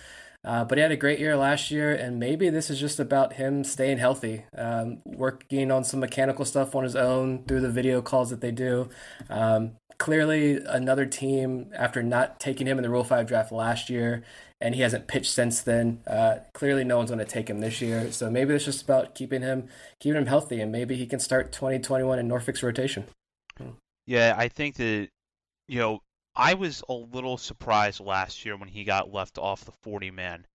Uh, but he had a great year last year, and maybe this is just about him staying healthy, um, working on some mechanical stuff on his own through the video calls that they do. Um, clearly, another team, after not taking him in the Rule 5 draft last year, and he hasn't pitched since then. Uh, clearly, no one's going to take him this year. So maybe it's just about keeping him keeping him healthy, and maybe he can start 2021 in Norfolk's rotation. Yeah, I think that you know I was a little surprised last year when he got left off the 40 man,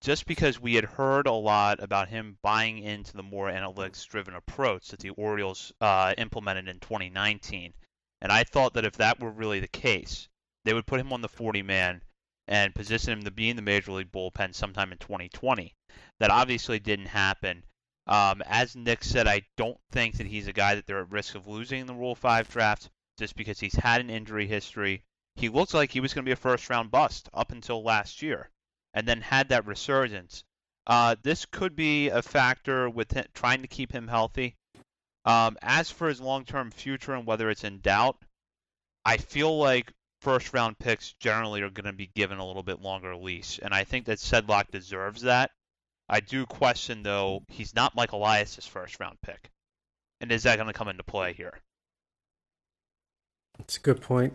just because we had heard a lot about him buying into the more analytics driven approach that the Orioles uh, implemented in 2019. And I thought that if that were really the case, they would put him on the 40 man and position him to be in the major league bullpen sometime in 2020. That obviously didn't happen. Um, as Nick said, I don't think that he's a guy that they're at risk of losing in the Rule 5 draft just because he's had an injury history. He looked like he was going to be a first round bust up until last year and then had that resurgence. Uh, this could be a factor with him, trying to keep him healthy. Um, as for his long term future and whether it's in doubt, I feel like first round picks generally are going to be given a little bit longer lease, and I think that Sedlock deserves that. I do question though he's not Mike Elias's first round pick, and is that going to come into play here? That's a good point.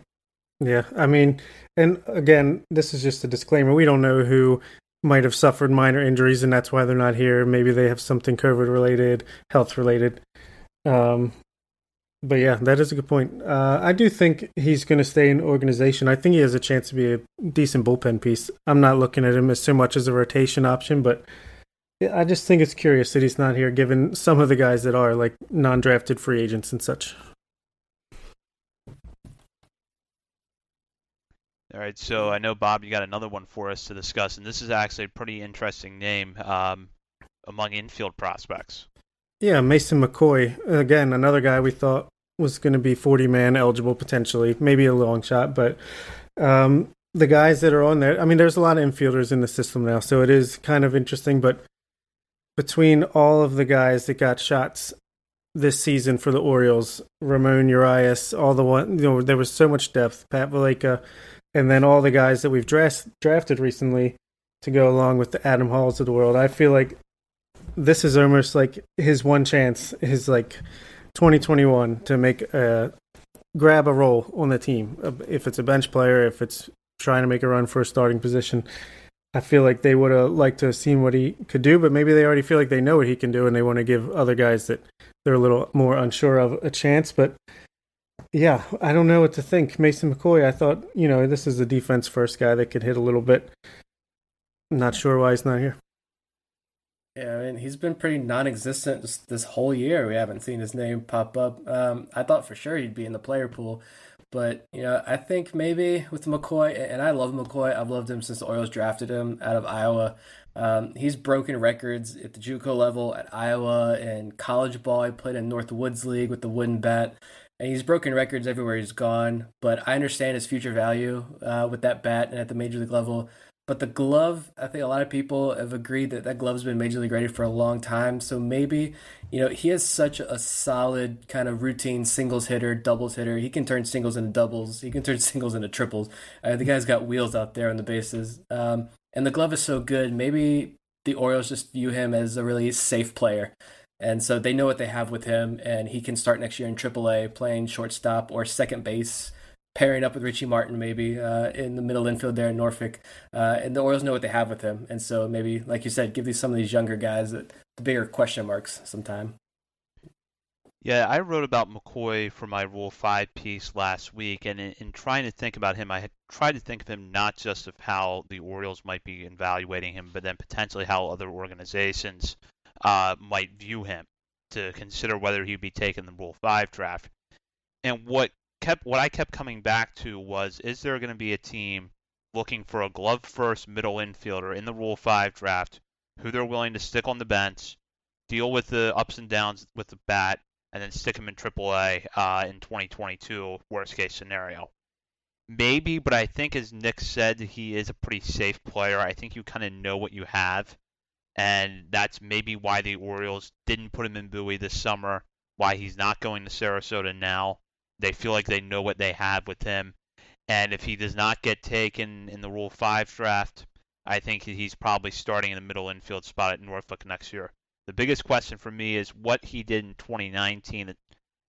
Yeah, I mean, and again, this is just a disclaimer. We don't know who might have suffered minor injuries, and that's why they're not here. Maybe they have something COVID related, health related. Um, but yeah, that is a good point. Uh, I do think he's going to stay in organization. I think he has a chance to be a decent bullpen piece. I'm not looking at him as so much as a rotation option, but I just think it's curious that he's not here, given some of the guys that are like non-drafted free agents and such. All right, so I know Bob, you got another one for us to discuss, and this is actually a pretty interesting name um, among infield prospects. Yeah, Mason McCoy again, another guy we thought was going to be 40 man eligible potentially, maybe a long shot, but um, the guys that are on there, I mean, there's a lot of infielders in the system now, so it is kind of interesting. But between all of the guys that got shots this season for the Orioles, Ramon Urias, all the one, you know, there was so much depth, Pat Valaika, and then all the guys that we've dras- drafted recently to go along with the Adam Halls of the world. I feel like this is almost like his one chance, his like 2021 to make a grab a role on the team. If it's a bench player, if it's trying to make a run for a starting position, I feel like they would have liked to have seen what he could do, but maybe they already feel like they know what he can do and they want to give other guys that they're a little more unsure of a chance. But yeah, I don't know what to think. Mason McCoy, I thought, you know, this is a defense first guy that could hit a little bit. I'm not sure why he's not here. Yeah, I mean, he's been pretty non-existent this, whole year. We haven't seen his name pop up. Um, I thought for sure he'd be in the player pool, but you know, I think maybe with McCoy, and I love McCoy. I've loved him since the Orioles drafted him out of Iowa. Um, he's broken records at the JUCO level at Iowa and college ball. He played in Northwoods League with the wooden bat, and he's broken records everywhere he's gone. But I understand his future value uh, with that bat and at the major league level. But the glove, I think a lot of people have agreed that that glove's been major league rated for a long time. So maybe, you know, he has such a solid kind of routine singles hitter, doubles hitter. He can turn singles into doubles. He can turn singles into triples. Uh, the guy's got wheels out there on the bases. Um, and the glove is so good. Maybe the Orioles just view him as a really safe player. And so they know what they have with him, and he can start next year in AAA playing shortstop or second base, pairing up with Richie Martin maybe uh, in the middle infield there in Norfolk. Uh, and the Orioles know what they have with him, and so maybe, like you said, give these some of these younger guys the bigger question marks sometime. Yeah, I wrote about McCoy for my Rule 5 piece last week, and in, in, trying to think about him, I had tried to think of him not just of how the Orioles might be evaluating him, but then potentially how other organizations uh, might view him to consider whether he'd be taken the Rule 5 draft. And what kept what I kept coming back to was is there going to be a team looking for a glove first middle infielder in the Rule 5 draft who they're willing to stick on the bench, deal with the ups and downs with the bat, and then stick him in AAA uh, in 2022, worst case scenario. Maybe, but I think as Nick said, he is a pretty safe player. I think you kind of know what you have, and that's maybe why the Orioles didn't put him in Bowie this summer. Why he's not going to Sarasota now. They feel like they know what they have with him, and if he does not get taken in the Rule Five draft, I think he's probably starting in the middle infield spot at Norfolk next year. The biggest question for me is what he did in 2019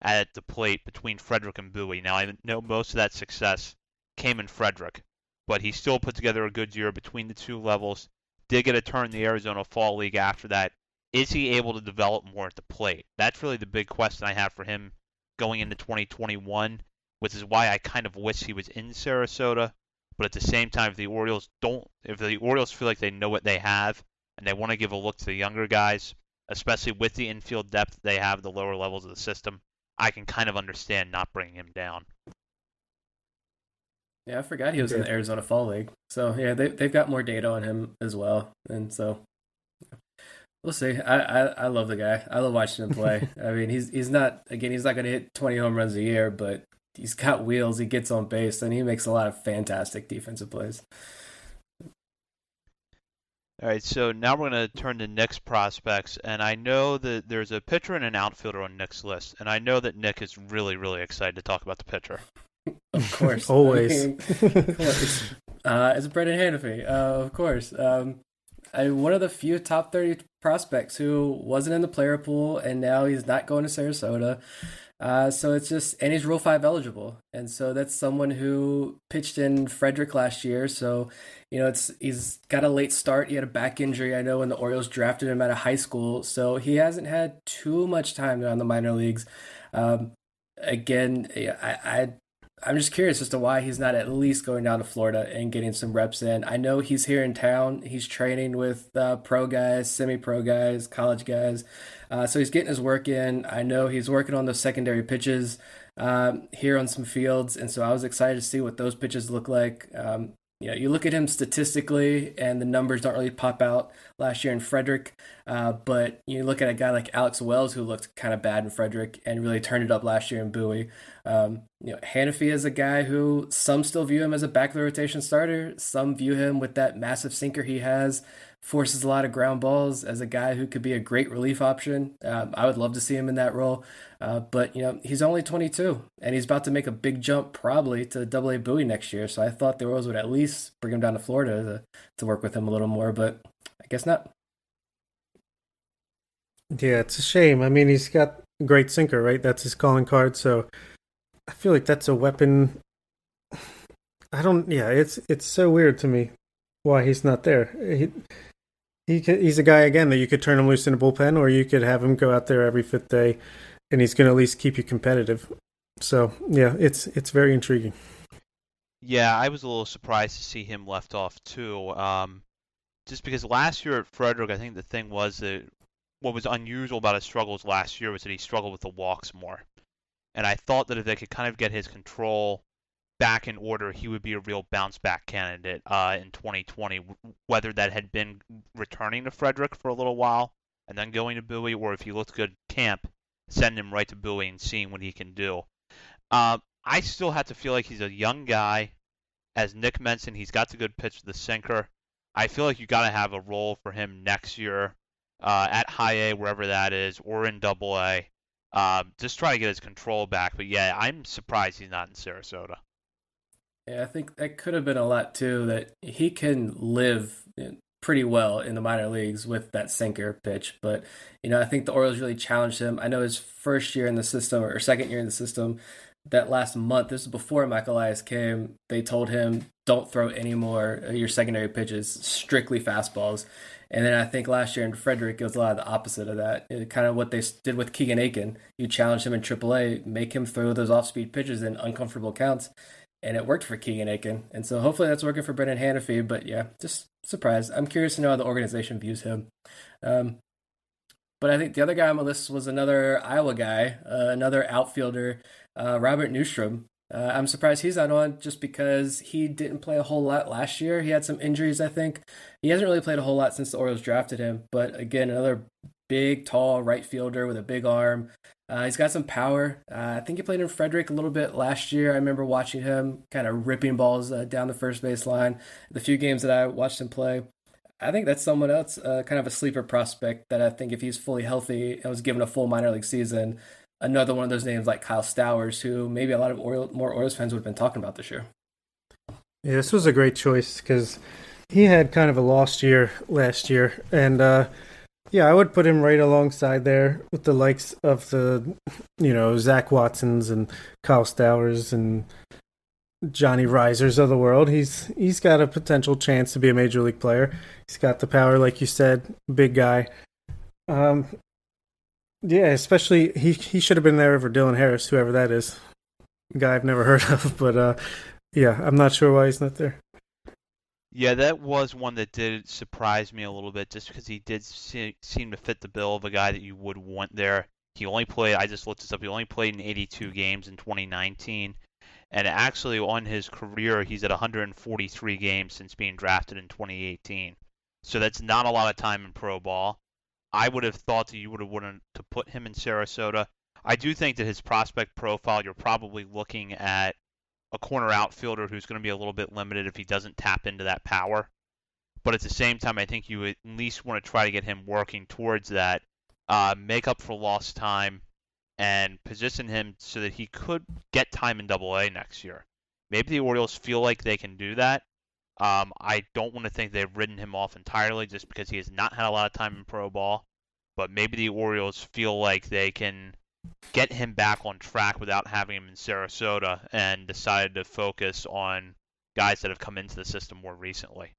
at the plate between Frederick and Bowie. Now, I know most of that success came in Frederick, but he still put together a good year between the two levels. Did get a turn in the Arizona Fall League after that. Is he able to develop more at the plate? That's really the big question I have for him going into 2021, which is why I kind of wish he was in Sarasota. But at the same time, if the Orioles don't, if the Orioles feel like they know what they have and they want to give a look to the younger guys, especially with the infield depth they have the lower levels of the system, I can kind of understand not bringing him down. Yeah, I forgot he was in the Arizona Fall League. So yeah, they they've got more data on him as well, and so we'll see. I, I, I love the guy. I love watching him play. I mean, he's he's not again he's not going to hit twenty home runs a year, but he's got wheels. He gets on base, and he makes a lot of fantastic defensive plays. All right, so now we're going to turn to Nick's prospects, and I know that there's a pitcher and an outfielder on Nick's list, and I know that Nick is really, really excited to talk about the pitcher. Of course, always. I mean, of course. Uh, it's Brenan Hanifee, uh, of course. Um, I, one of the few top 30 prospects who wasn't in the player pool, and now he's not going to Sarasota. Uh, so it's just, and he's Rule 5 eligible. And so that's someone who pitched in Frederick last year. So, you know, it's he's got a late start. He had a back injury, I know, when the Orioles drafted him out of high school. So he hasn't had too much time on the minor leagues. Um, again, I, I I'm just curious as to why he's not at least going down to Florida and getting some reps in. I know he's here in town. He's training with uh, pro guys, semi-pro guys, college guys. Uh, so he's getting his work in. I know he's working on those secondary pitches um, here on some fields, and so I was excited to see what those pitches look like. Um, you know, you look at him statistically, and the numbers don't really pop out last year in Frederick. Uh, but you look at a guy like Alex Wells, who looked kind of bad in Frederick and really turned it up last year in Bowie. Um, you know, Hanifee is a guy who some still view him as a back of the rotation starter. Some view him with that massive sinker he has forces a lot of ground balls as a guy who could be a great relief option. Um, I would love to see him in that role. Uh, but, you know, he's only 22 and he's about to make a big jump probably to double A Bowie next year. So I thought the Royals would at least bring him down to Florida to, to work with him a little more, but I guess not. Yeah, it's a shame. I mean, he's got a great sinker, right? That's his calling card. So I feel like that's a weapon. I don't. Yeah, it's it's so weird to me why he's not there. He, he he's a guy again that you could turn him loose in a bullpen, or you could have him go out there every fifth day, and he's going to at least keep you competitive. So yeah, it's it's very intriguing. Yeah, I was a little surprised to see him left off too. Um, just because last year at Frederick, I think the thing was that what was unusual about his struggles last year was that he struggled with the walks more. And I thought that if they could kind of get his control back in order, he would be a real bounce back candidate uh, in 2020. Whether that had been returning to Frederick for a little while and then going to Bowie, or if he looked good camp, send him right to Bowie and seeing what he can do. Uh, I still have to feel like he's a young guy. As Nick mentioned, he's got the good pitch the sinker. I feel like you got to have a role for him next year uh, at high A, wherever that is, or in double A. Uh, just try to get his control back. But yeah, I'm surprised he's not in Sarasota. Yeah, I think that could have been a lot too. That he can live pretty well in the minor leagues with that sinker pitch. But, you know, I think the Orioles really challenged him. I know his first year in the system or second year in the system, that last month, this is before Michael Elias came, they told him, don't throw any more your secondary pitches, strictly fastballs. And then I think last year in Frederick, it was a lot of the opposite of that. It, kind of what they did with Keegan Akin. You challenge him in AAA, make him throw those off speed pitches in uncomfortable counts. And it worked for Keegan Akin. And so hopefully that's working for Brenan Hanifee. But yeah, just surprised. I'm curious to know how the organization views him. Um, but I think the other guy on my list was another Iowa guy, uh, another outfielder, uh, Robert Neustrom. Uh, I'm surprised he's not on just because he didn't play a whole lot last year. He had some injuries, I think. He hasn't really played a whole lot since the Orioles drafted him. But again, another big, tall right fielder with a big arm. Uh, he's got some power. Uh, I think he played in Frederick a little bit last year. I remember watching him kind of ripping balls uh, down the first base line. The few games that I watched him play, I think that's someone else, uh, kind of a sleeper prospect that I think if he's fully healthy and was given a full minor league season, another one of those names like Kyle Stowers, who maybe a lot of Oriole, more Orioles fans would have been talking about this year. Yeah, this was a great choice because he had kind of a lost year last year, and uh, yeah, I would put him right alongside there with the likes of the, you know, Zach Watsons and Kyle Stowers and Johnny Rizers of the world. He's he's got a potential chance to be a major league player. He's got the power, like you said, big guy. Um, yeah, especially he he should have been there for Dylan Harris, whoever that is, guy I've never heard of. But uh, yeah, I'm not sure why he's not there. Yeah, that was one that did surprise me a little bit, just because he did see, seem to fit the bill of a guy that you would want there. He only played. I just looked this up. He only played in 82 games in 2019, and actually on his career, he's at 143 games since being drafted in 2018. So that's not a lot of time in pro ball. I would have thought that you would have wanted to put him in Sarasota. I do think that his prospect profile, you're probably looking at a corner outfielder who's going to be a little bit limited if he doesn't tap into that power. But at the same time, I think you at least want to try to get him working towards that, uh, make up for lost time, and position him so that he could get time in Double A next year. Maybe the Orioles feel like they can do that. Um, I don't want to think they've ridden him off entirely just because he has not had a lot of time in pro ball. But maybe the Orioles feel like they can get him back on track without having him in Sarasota and decided to focus on guys that have come into the system more recently.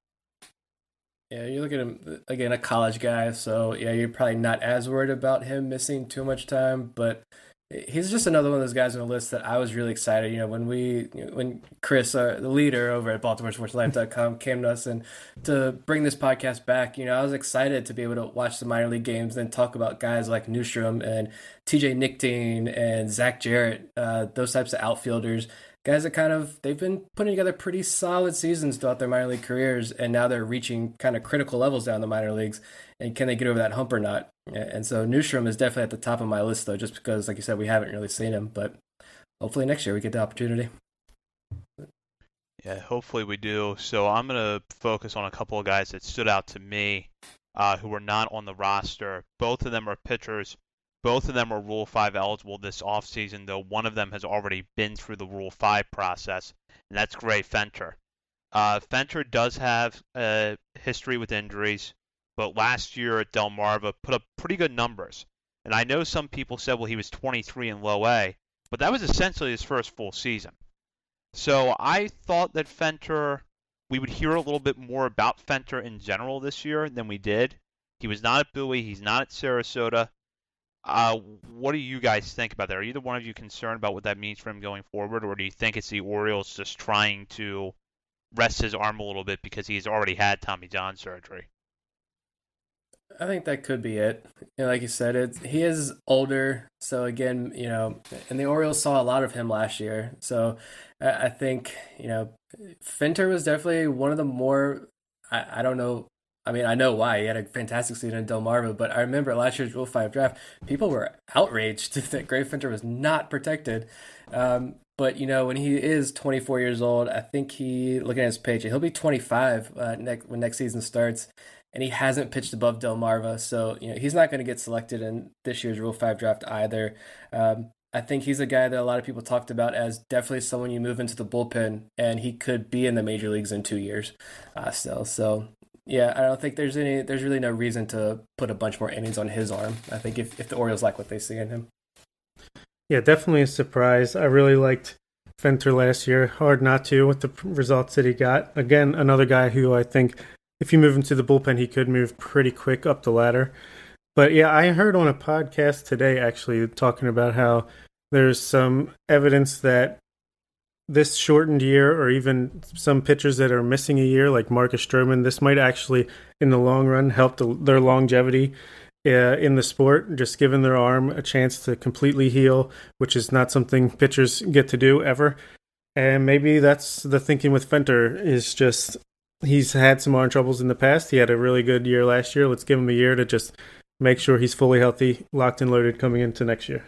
Yeah, you look at him again, a college guy, so yeah, you're probably not as worried about him missing too much time, but he's just another one of those guys on the list that I was really excited. You know, when we, when Chris, uh, the leader over at BaltimoreSportsLife.com, came to us and to bring this podcast back, you know, I was excited to be able to watch the minor league games and talk about guys like Neustrom and TJ Nichting and Zach Jarrett, uh, those types of outfielders. Guys that kind of they've been putting together pretty solid seasons throughout their minor league careers, and now they're reaching kind of critical levels down the minor leagues. And can they get over that hump or not? And so Neustrom is definitely at the top of my list, though, just because, like you said, we haven't really seen him. But hopefully next year we get the opportunity. Yeah, hopefully we do. So I'm going to focus on a couple of guys that stood out to me uh, who were not on the roster. Both of them are pitchers. Both of them are Rule 5 eligible this offseason, though one of them has already been through the Rule 5 process, and that's Gray Fenter. Uh, Fenter does have a history with injuries but last year at Delmarva put up pretty good numbers. And I know some people said, well, he was 23 in low A, but that was essentially his first full season. So I thought that Fenter, we would hear a little bit more about Fenter in general this year than we did. He was not at Bowie, he's not at Sarasota. Uh, what do you guys think about that? Are either one of you concerned about what that means for him going forward, or do you think it's the Orioles just trying to rest his arm a little bit because he's already had Tommy John surgery? I think that could be it. Like you said, it's he is older, so again, you know, and the Orioles saw a lot of him last year. So I think you know, Fenter was definitely one of the more. I, I don't know. I mean, I know why he had a fantastic season in Delmarva, but I remember last year's Rule Five draft, people were outraged that Gray Fenter was not protected. Um, but you know, when he is 24 years old, I think he looking at his page, he'll be 25 uh, next when next season starts and he hasn't pitched above Delmarva, so you know he's not going to get selected in this year's Rule Five draft either. Um, I think he's a guy that a lot of people talked about as definitely someone you move into the bullpen, and he could be in the major leagues in two years uh, still. So yeah, I don't think there's any. There's really no reason to put a bunch more innings on his arm. I think if if the Orioles like what they see in him. Yeah, definitely a surprise. I really liked Fenter last year. Hard not to with the results that he got. Again, another guy who I think if you move him to the bullpen, he could move pretty quick up the ladder. But yeah, I heard on a podcast today actually talking about how there's some evidence that this shortened year, or even some pitchers that are missing a year, like Marcus Stroman, this might actually, in the long run, help the, their longevity uh, in the sport, just giving their arm a chance to completely heal, which is not something pitchers get to do ever. And maybe that's the thinking with Fenter is just he's had some arm troubles in the past. He had a really good year last year. Let's give him a year to just make sure he's fully healthy, locked and loaded coming into next year.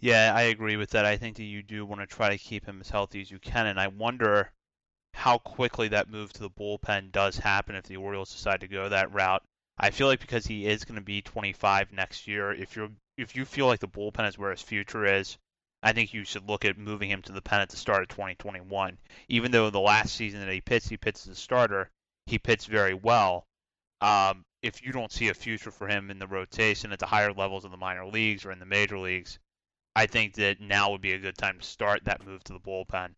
Yeah, I agree with that. I think that you do want to try to keep him as healthy as you can, and I wonder how quickly that move to the bullpen does happen if the Orioles decide to go that route. I feel like because he is going to be 25 next year, if you're if you feel like the bullpen is where his future is, I think you should look at moving him to the pen at the start of 2021. Even though the last season that he pitched, he pitched as a starter, he pitched very well. Um, if you don't see a future for him in the rotation at the higher levels of the minor leagues or in the major leagues, I think that now would be a good time to start that move to the bullpen.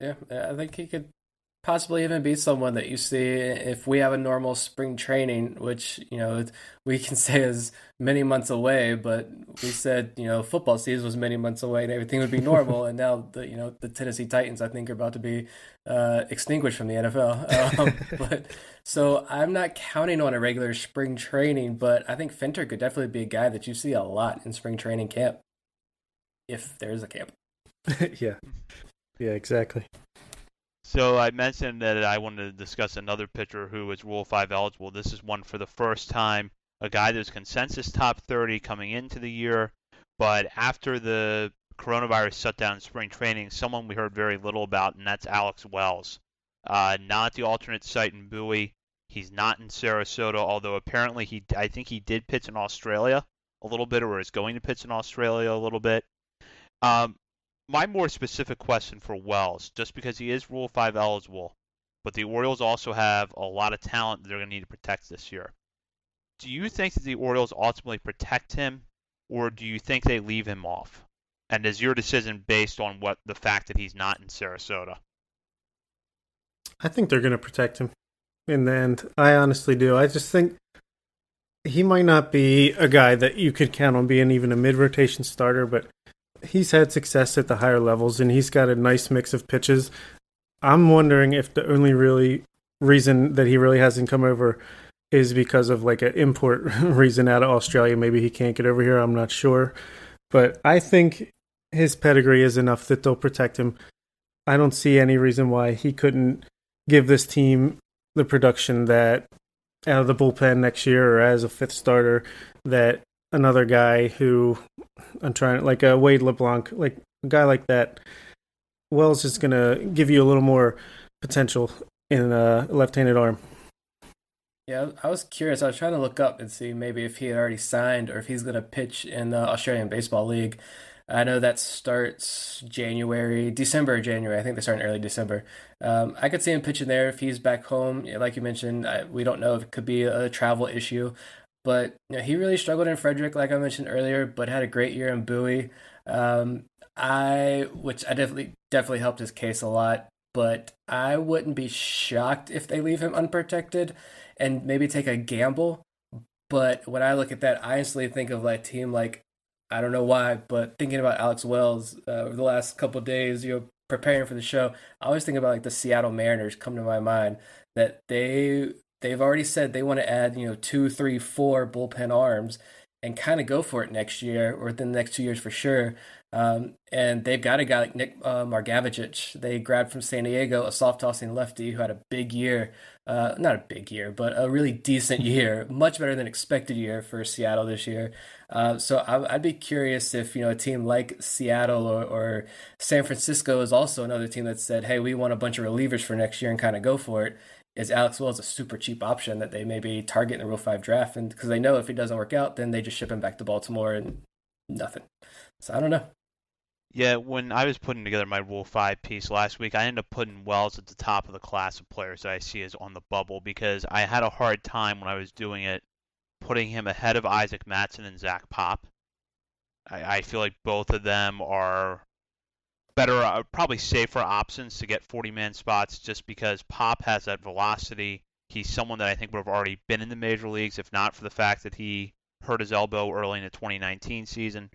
Yeah, I think he could possibly even be someone that you see if we have a normal spring training, which you know we can say is many months away. But we said you know football season was many months away and everything would be normal, and now the you know the Tennessee Titans I think are about to be uh, extinguished from the NFL. Um, but so I'm not counting on a regular spring training, but I think Fenter could definitely be a guy that you see a lot in spring training camp, if there is a camp. yeah, yeah, exactly. So I mentioned that I wanted to discuss another pitcher who is Rule 5 eligible. This is one for the first time, a guy that was consensus top 30 coming into the year, but after the coronavirus shut down spring training, someone we heard very little about, and that's Alex Wells. Uh, not the alternate site in Bowie. He's not in Sarasota, although apparently he, I think he did pitch in Australia a little bit, or is going to pitch in Australia a little bit. Um, my more specific question for Wells, just because he is Rule 5 eligible, but the Orioles also have a lot of talent that they're going to need to protect this year. Do you think that the Orioles ultimately protect him, or do you think they leave him off? And is your decision based on what the fact that he's not in Sarasota? I think they're going to protect him in the end. I honestly do. I just think he might not be a guy that you could count on being even a mid rotation starter, but he's had success at the higher levels and he's got a nice mix of pitches. I'm wondering if the only really reason that he really hasn't come over is because of like an import reason out of Australia. Maybe he can't get over here. I'm not sure. But I think his pedigree is enough that they'll protect him. I don't see any reason why he couldn't give this team the production that out of the bullpen next year or as a fifth starter that another guy who I'm trying like a Wade LeBlanc, like a guy like that. Wells is to give you a little more potential in a left-handed arm. Yeah, I was curious. I was trying to look up and see maybe if he had already signed or if he's to pitch in the Australian Baseball League. I know that starts January, December or January. I think they start in early December. Um, I could see him pitching there if he's back home. Like you mentioned, I, we don't know if it could be a travel issue. But you know, he really struggled in Frederick, like I mentioned earlier, but had a great year in Bowie. Um, I, which I definitely definitely helped his case a lot. But I wouldn't be shocked if they leave him unprotected and maybe take a gamble. But when I look at that, I instantly think of like team like I don't know why, but thinking about Alex Wells uh, over the last couple days, you know, preparing for the show, I always think about like the Seattle Mariners come to my mind that they they've already said they want to add, you know, two, three, four bullpen arms and kind of go for it next year or within the next two years for sure. Um, and they've got a guy like Nick uh. They grabbed from San Diego a soft tossing lefty who had a big year. Uh, not a big year, but a really decent year, much better than expected year for Seattle this year. Uh, so I, would be curious if you know a team like Seattle or, or San Francisco is also another team that said, "Hey, we want a bunch of relievers for next year and kind of go for it." Is Alex Wells a super cheap option that they maybe target in the Rule Five draft, and because they know if he doesn't work out, then they just ship him back to Baltimore and nothing. So I don't know. Yeah, when I was putting together my Rule 5 piece last week, I ended up putting Wells at the top of the class of players that I see as on the bubble because I had a hard time when I was doing it putting him ahead of Isaac Mattson and Zach Pop. I, I feel like both of them are better, uh, probably safer options to get 40 man spots just because Pop has that velocity. He's someone that I think would have already been in the major leagues if not for the fact that he hurt his elbow early in the 2019 season.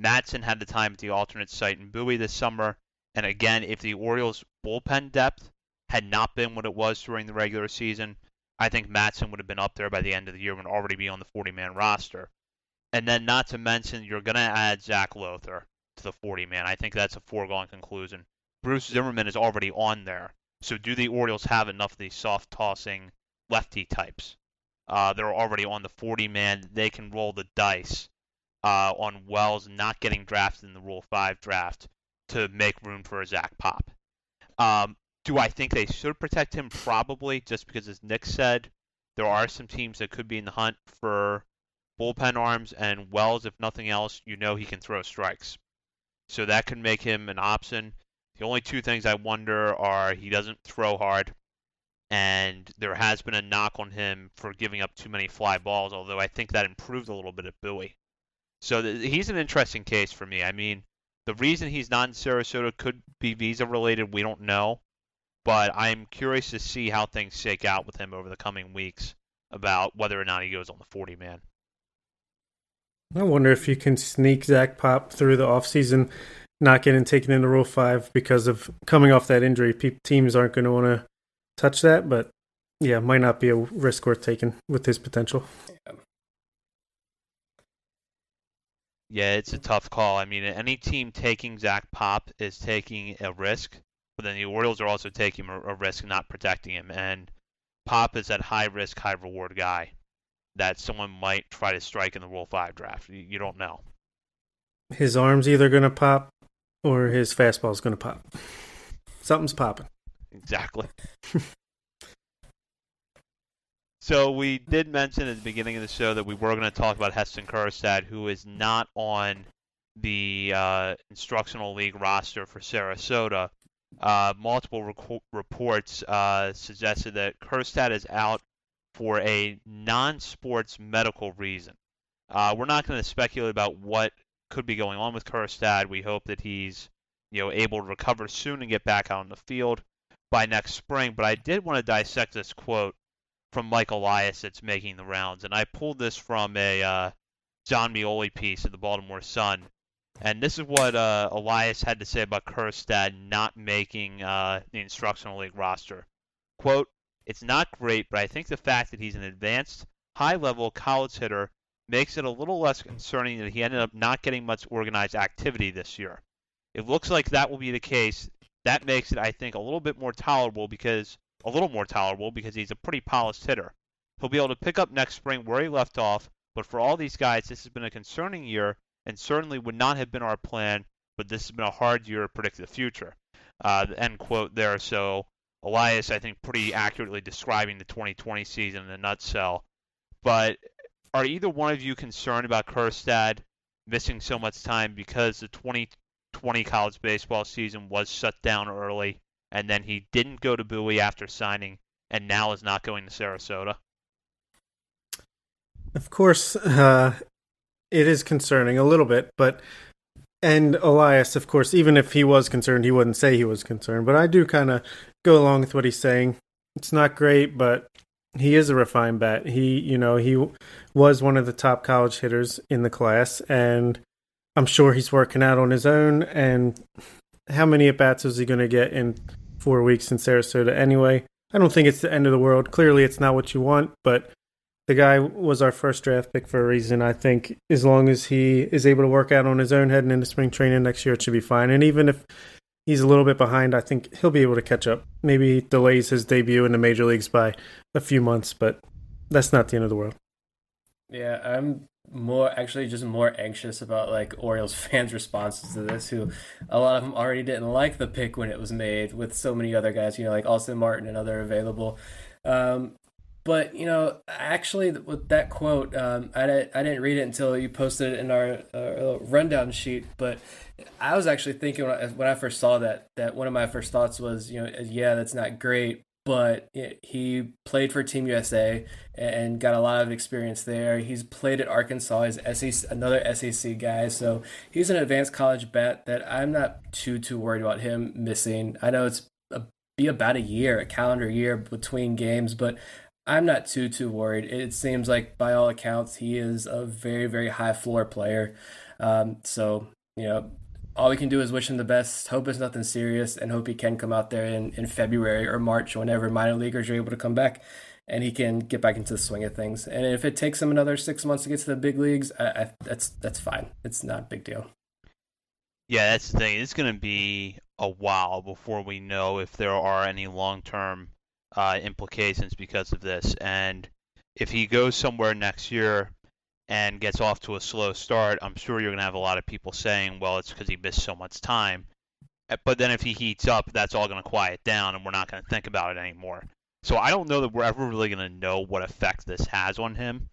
Mattson had the time at the alternate site in Bowie this summer. And again, if the Orioles' bullpen depth had not been what it was during the regular season, I think Mattson would have been up there by the end of the year and already be on the 40 man roster. And then, not to mention, you're going to add Zach Lowther to the 40 man. I think that's a foregone conclusion. Bruce Zimmermann is already on there. So, do the Orioles have enough of these soft tossing lefty types? Uh, they're already on the 40 man. They can roll the dice uh, on Wells not getting drafted in the Rule 5 draft to make room for a Zach Pop. Um, do I think they should protect him? Probably, just because, as Nick said, there are some teams that could be in the hunt for bullpen arms, and Wells, if nothing else, you know he can throw strikes. So that could make him an option. The only two things I wonder are he doesn't throw hard, and there has been a knock on him for giving up too many fly balls, although I think that improved a little bit at Bowie. So th- he's an interesting case for me. I mean, the reason he's not in Sarasota could be visa related. We don't know, but I'm curious to see how things shake out with him over the coming weeks about whether or not he goes on the 40 man. I wonder if you can sneak Zach Pop through the offseason, not getting taken into Rule 5 because of coming off that injury. Pe- teams aren't going to want to touch that, but yeah, might not be a risk worth taking with his potential. Yeah, it's a tough call. I mean, any team taking Zach Pop is taking a risk, but then the Orioles are also taking a, a risk not protecting him. And Pop is that high risk, high reward guy that someone might try to strike in the Rule 5 draft. You, you don't know. His arm's either going to pop or his fastball's going to pop. Something's popping. Exactly. So we did mention at the beginning of the show that we were going to talk about Heston Kjerstad, who is not on the uh, instructional league roster for Sarasota. Uh, multiple rec- reports uh, suggested that Kjerstad is out for a non-sports medical reason. Uh, we're not going to speculate about what could be going on with Kjerstad. We hope that he's you know able to recover soon and get back out on the field by next spring. But I did want to dissect this quote from Mike Elias that's making the rounds, and I pulled this from a uh, Jon Meoli piece in the Baltimore Sun, and this is what uh, Elias had to say about Kjerstad not making uh, the instructional league roster. Quote, it's not great, but I think the fact that he's an advanced, high-level college hitter makes it a little less concerning that he ended up not getting much organized activity this year. It looks like that will be the case. That makes it, I think, a little bit more tolerable because a little more tolerable because he's a pretty polished hitter. He'll be able to pick up next spring where he left off, but for all these guys, this has been a concerning year and certainly would not have been our plan, but this has been a hard year to predict the future. Uh, the end quote there. So Elias, I think, pretty accurately describing the 2020 season in a nutshell. But are either one of you concerned about Kjerstad missing so much time because the 2020 college baseball season was shut down early and then he didn't go to Bowie after signing, and now is not going to Sarasota. Of course, uh, it is concerning a little bit, but and Elias, of course, even if he was concerned, he wouldn't say he was concerned. But I do kind of go along with what he's saying. It's not great, but he is a refined bat. He, you know, he was one of the top college hitters in the class, and I'm sure he's working out on his own. And how many at bats is he going to get in four weeks in Sarasota anyway. I don't think it's the end of the world. Clearly, it's not what you want, but the guy was our first draft pick for a reason. I think as long as he is able to work out on his own heading into spring training next year, it should be fine. And even if he's a little bit behind, I think he'll be able to catch up. Maybe delays his debut in the major leagues by a few months, but that's not the end of the world. Yeah, I'm more actually just more anxious about like Orioles fans' responses to this. Who a lot of them already didn't like the pick when it was made, with so many other guys, you know, like Austin Martin and other available. Um, But you know, actually, with that quote, um, I, I didn't read it until you posted it in our uh, rundown sheet. But I was actually thinking when I, when I first saw that that one of my first thoughts was, you know, yeah, that's not great, but he played for Team USA and got a lot of experience there. He's played at Arkansas. He's SEC, another SEC guy, so he's an advanced college bet that I'm not too too worried about him missing. I know it's a, be about a year, a calendar year between games, but I'm not too too worried. It seems like by all accounts he is a very very high floor player. Um, so you know all we can do is wish him the best, hope it's nothing serious, and hope he can come out there in, in February or March, whenever minor leaguers are able to come back and he can get back into the swing of things. And if it takes him another six months to get to the big leagues, I, I, that's that's fine. It's not a big deal. Yeah, that's the thing. It's going to be a while before we know if there are any long-term uh, implications because of this. And if he goes somewhere next year and gets off to a slow start, I'm sure you're going to have a lot of people saying, well, it's because he missed so much time. Eh, but then if he heats up, that's all going to quiet down and we're not going to think about it anymore. So I don't know that we're ever really going to know what effect this has on him.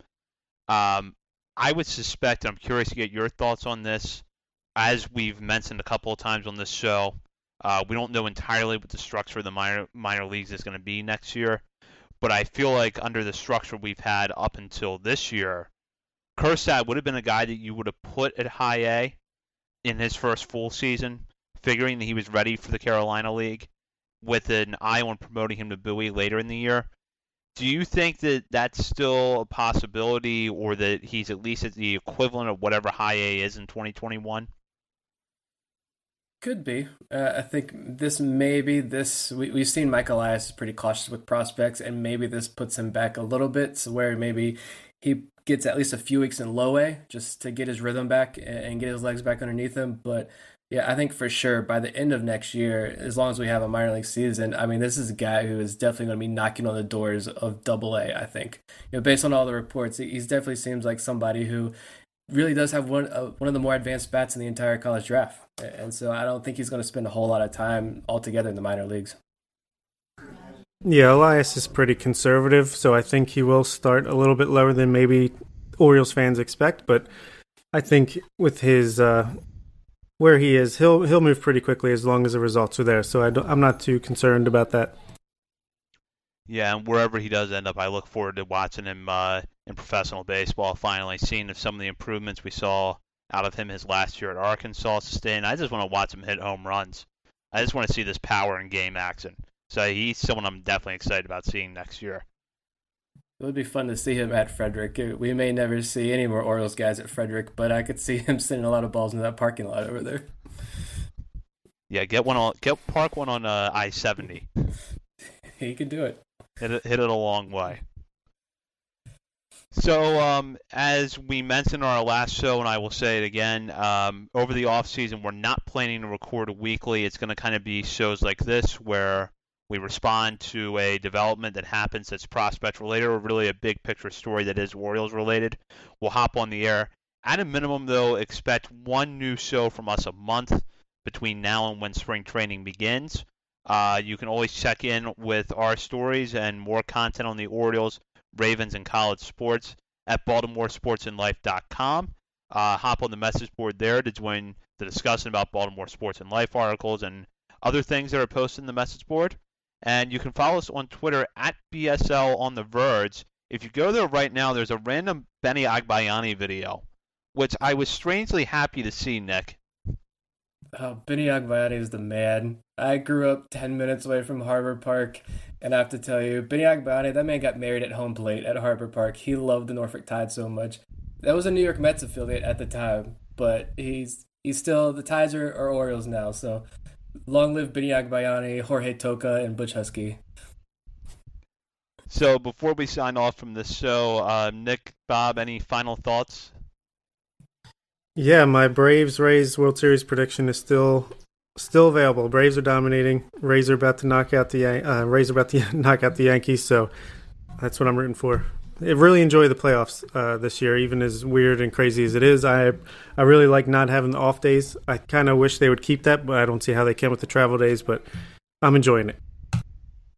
Um, I would suspect, and I'm curious to get your thoughts on this, as we've mentioned a couple of times on this show, uh, we don't know entirely what the structure of the minor, minor leagues is going to be next year. But I feel like under the structure we've had up until this year, Kjerstad would have been a guy that you would have put at high A in his first full season, figuring that he was ready for the Carolina League, with an eye on promoting him to Bowie later in the year. Do you think that that's still a possibility, or that he's at least at the equivalent of whatever high A is in 2021? Could be. Uh, I think this maybe this we, we've seen Mike Elias is pretty cautious with prospects, and maybe this puts him back a little bit, so where maybe he gets at least a few weeks in low A just to get his rhythm back and get his legs back underneath him. But yeah, I think for sure by the end of next year, as long as we have a minor league season, I mean, this is a guy who is definitely going to be knocking on the doors of Double A. I think, you know, based on all the reports, he definitely seems like somebody who really does have one uh, one of the more advanced bats in the entire college draft, and so I don't think he's going to spend a whole lot of time altogether in the minor leagues. Yeah, Elias is pretty conservative, so I think he will start a little bit lower than maybe Orioles fans expect. But I think with his uh, where he is, he'll he'll move pretty quickly as long as the results are there. So I am not too concerned about that. Yeah, and wherever he does end up, I look forward to watching him uh, in professional baseball. Finally, seeing if some of the improvements we saw out of him his last year at Arkansas sustain. I just want to watch him hit home runs. I just want to see this power in game action. So he's someone I'm definitely excited about seeing next year. It would be fun to see him at Frederick. We may never see any more Orioles guys at Frederick, but I could see him sending a lot of balls into that parking lot over there. Yeah, get one on get park one on uh, I seventy. he can do it. Hit it hit it a long way. So, um, as we mentioned in our last show, and I will say it again, um, over the off season, we're not planning to record weekly. It's going to kind of be shows like this where we respond to a development that happens that's prospect related or really a big picture story that is Orioles related. We'll hop on the air. At a minimum, though, expect one new show from us a month between now and when spring training begins. Uh, you can always check in with our stories and more content on the Orioles, Ravens, and college sports at BaltimoreSportsAndLife.com. Uh, hop on the message board there to join the discussion about Baltimore Sports and Life articles and other things that are posted in the message board. And you can follow us on Twitter at BSL on the Verge. If you go there right now, there's a random Benny Agbayani video, which I was strangely happy to see, Nick. Oh, Benny Agbayani is the man. I grew up 10 minutes away from Harbor Park, and I have to tell you, Benny Agbayani, that man got married at home plate at Harbor Park. He loved the Norfolk Tide so much. That was a New York Mets affiliate at the time, but he's he's still the Tides are, are Orioles now, so Long live Benny Agbayani, Jorge Toca, and Butch Huskey. So before we sign off from this show, uh, Nick, Bob, any final thoughts? Yeah, my Braves Rays World Series prediction is still still available. Braves are dominating. Rays are about to knock out the uh, Rays are about to knock out the Yankees. So that's what I'm rooting for. I really enjoy the playoffs uh, this year, even as weird and crazy as it is. I I really like not having the off days. I kind of wish they would keep that, but I don't see how they can with the travel days. But I'm enjoying it.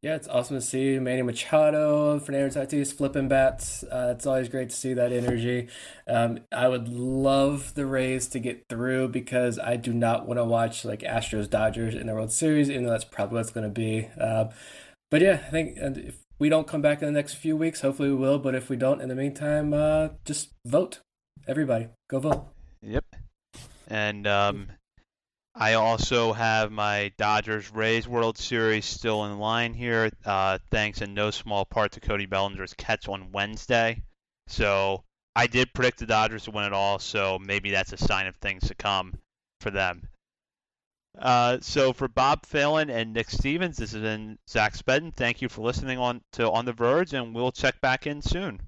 Yeah, it's awesome to see Manny Machado, Fernando Tatis flipping bats. Uh, it's always great to see that energy. Um, I would love the Rays to get through because I do not want to watch like Astros Dodgers in the World Series, even though that's probably what's going to be. Uh, but yeah, I think if we don't come back in the next few weeks, hopefully we will. But if we don't, in the meantime, uh, just vote. Everybody, go vote. Yep. And um, I also have my Dodgers Rays World Series still in line here, uh, thanks in no small part to Cody Bellinger's catch on Wednesday. So I did predict the Dodgers to win it all, so maybe that's a sign of things to come for them. Uh, so for Bob Phelan and Nick Stevens, this has been Zach Spedden. Thank you for listening on to On the Verge, and we'll check back in soon.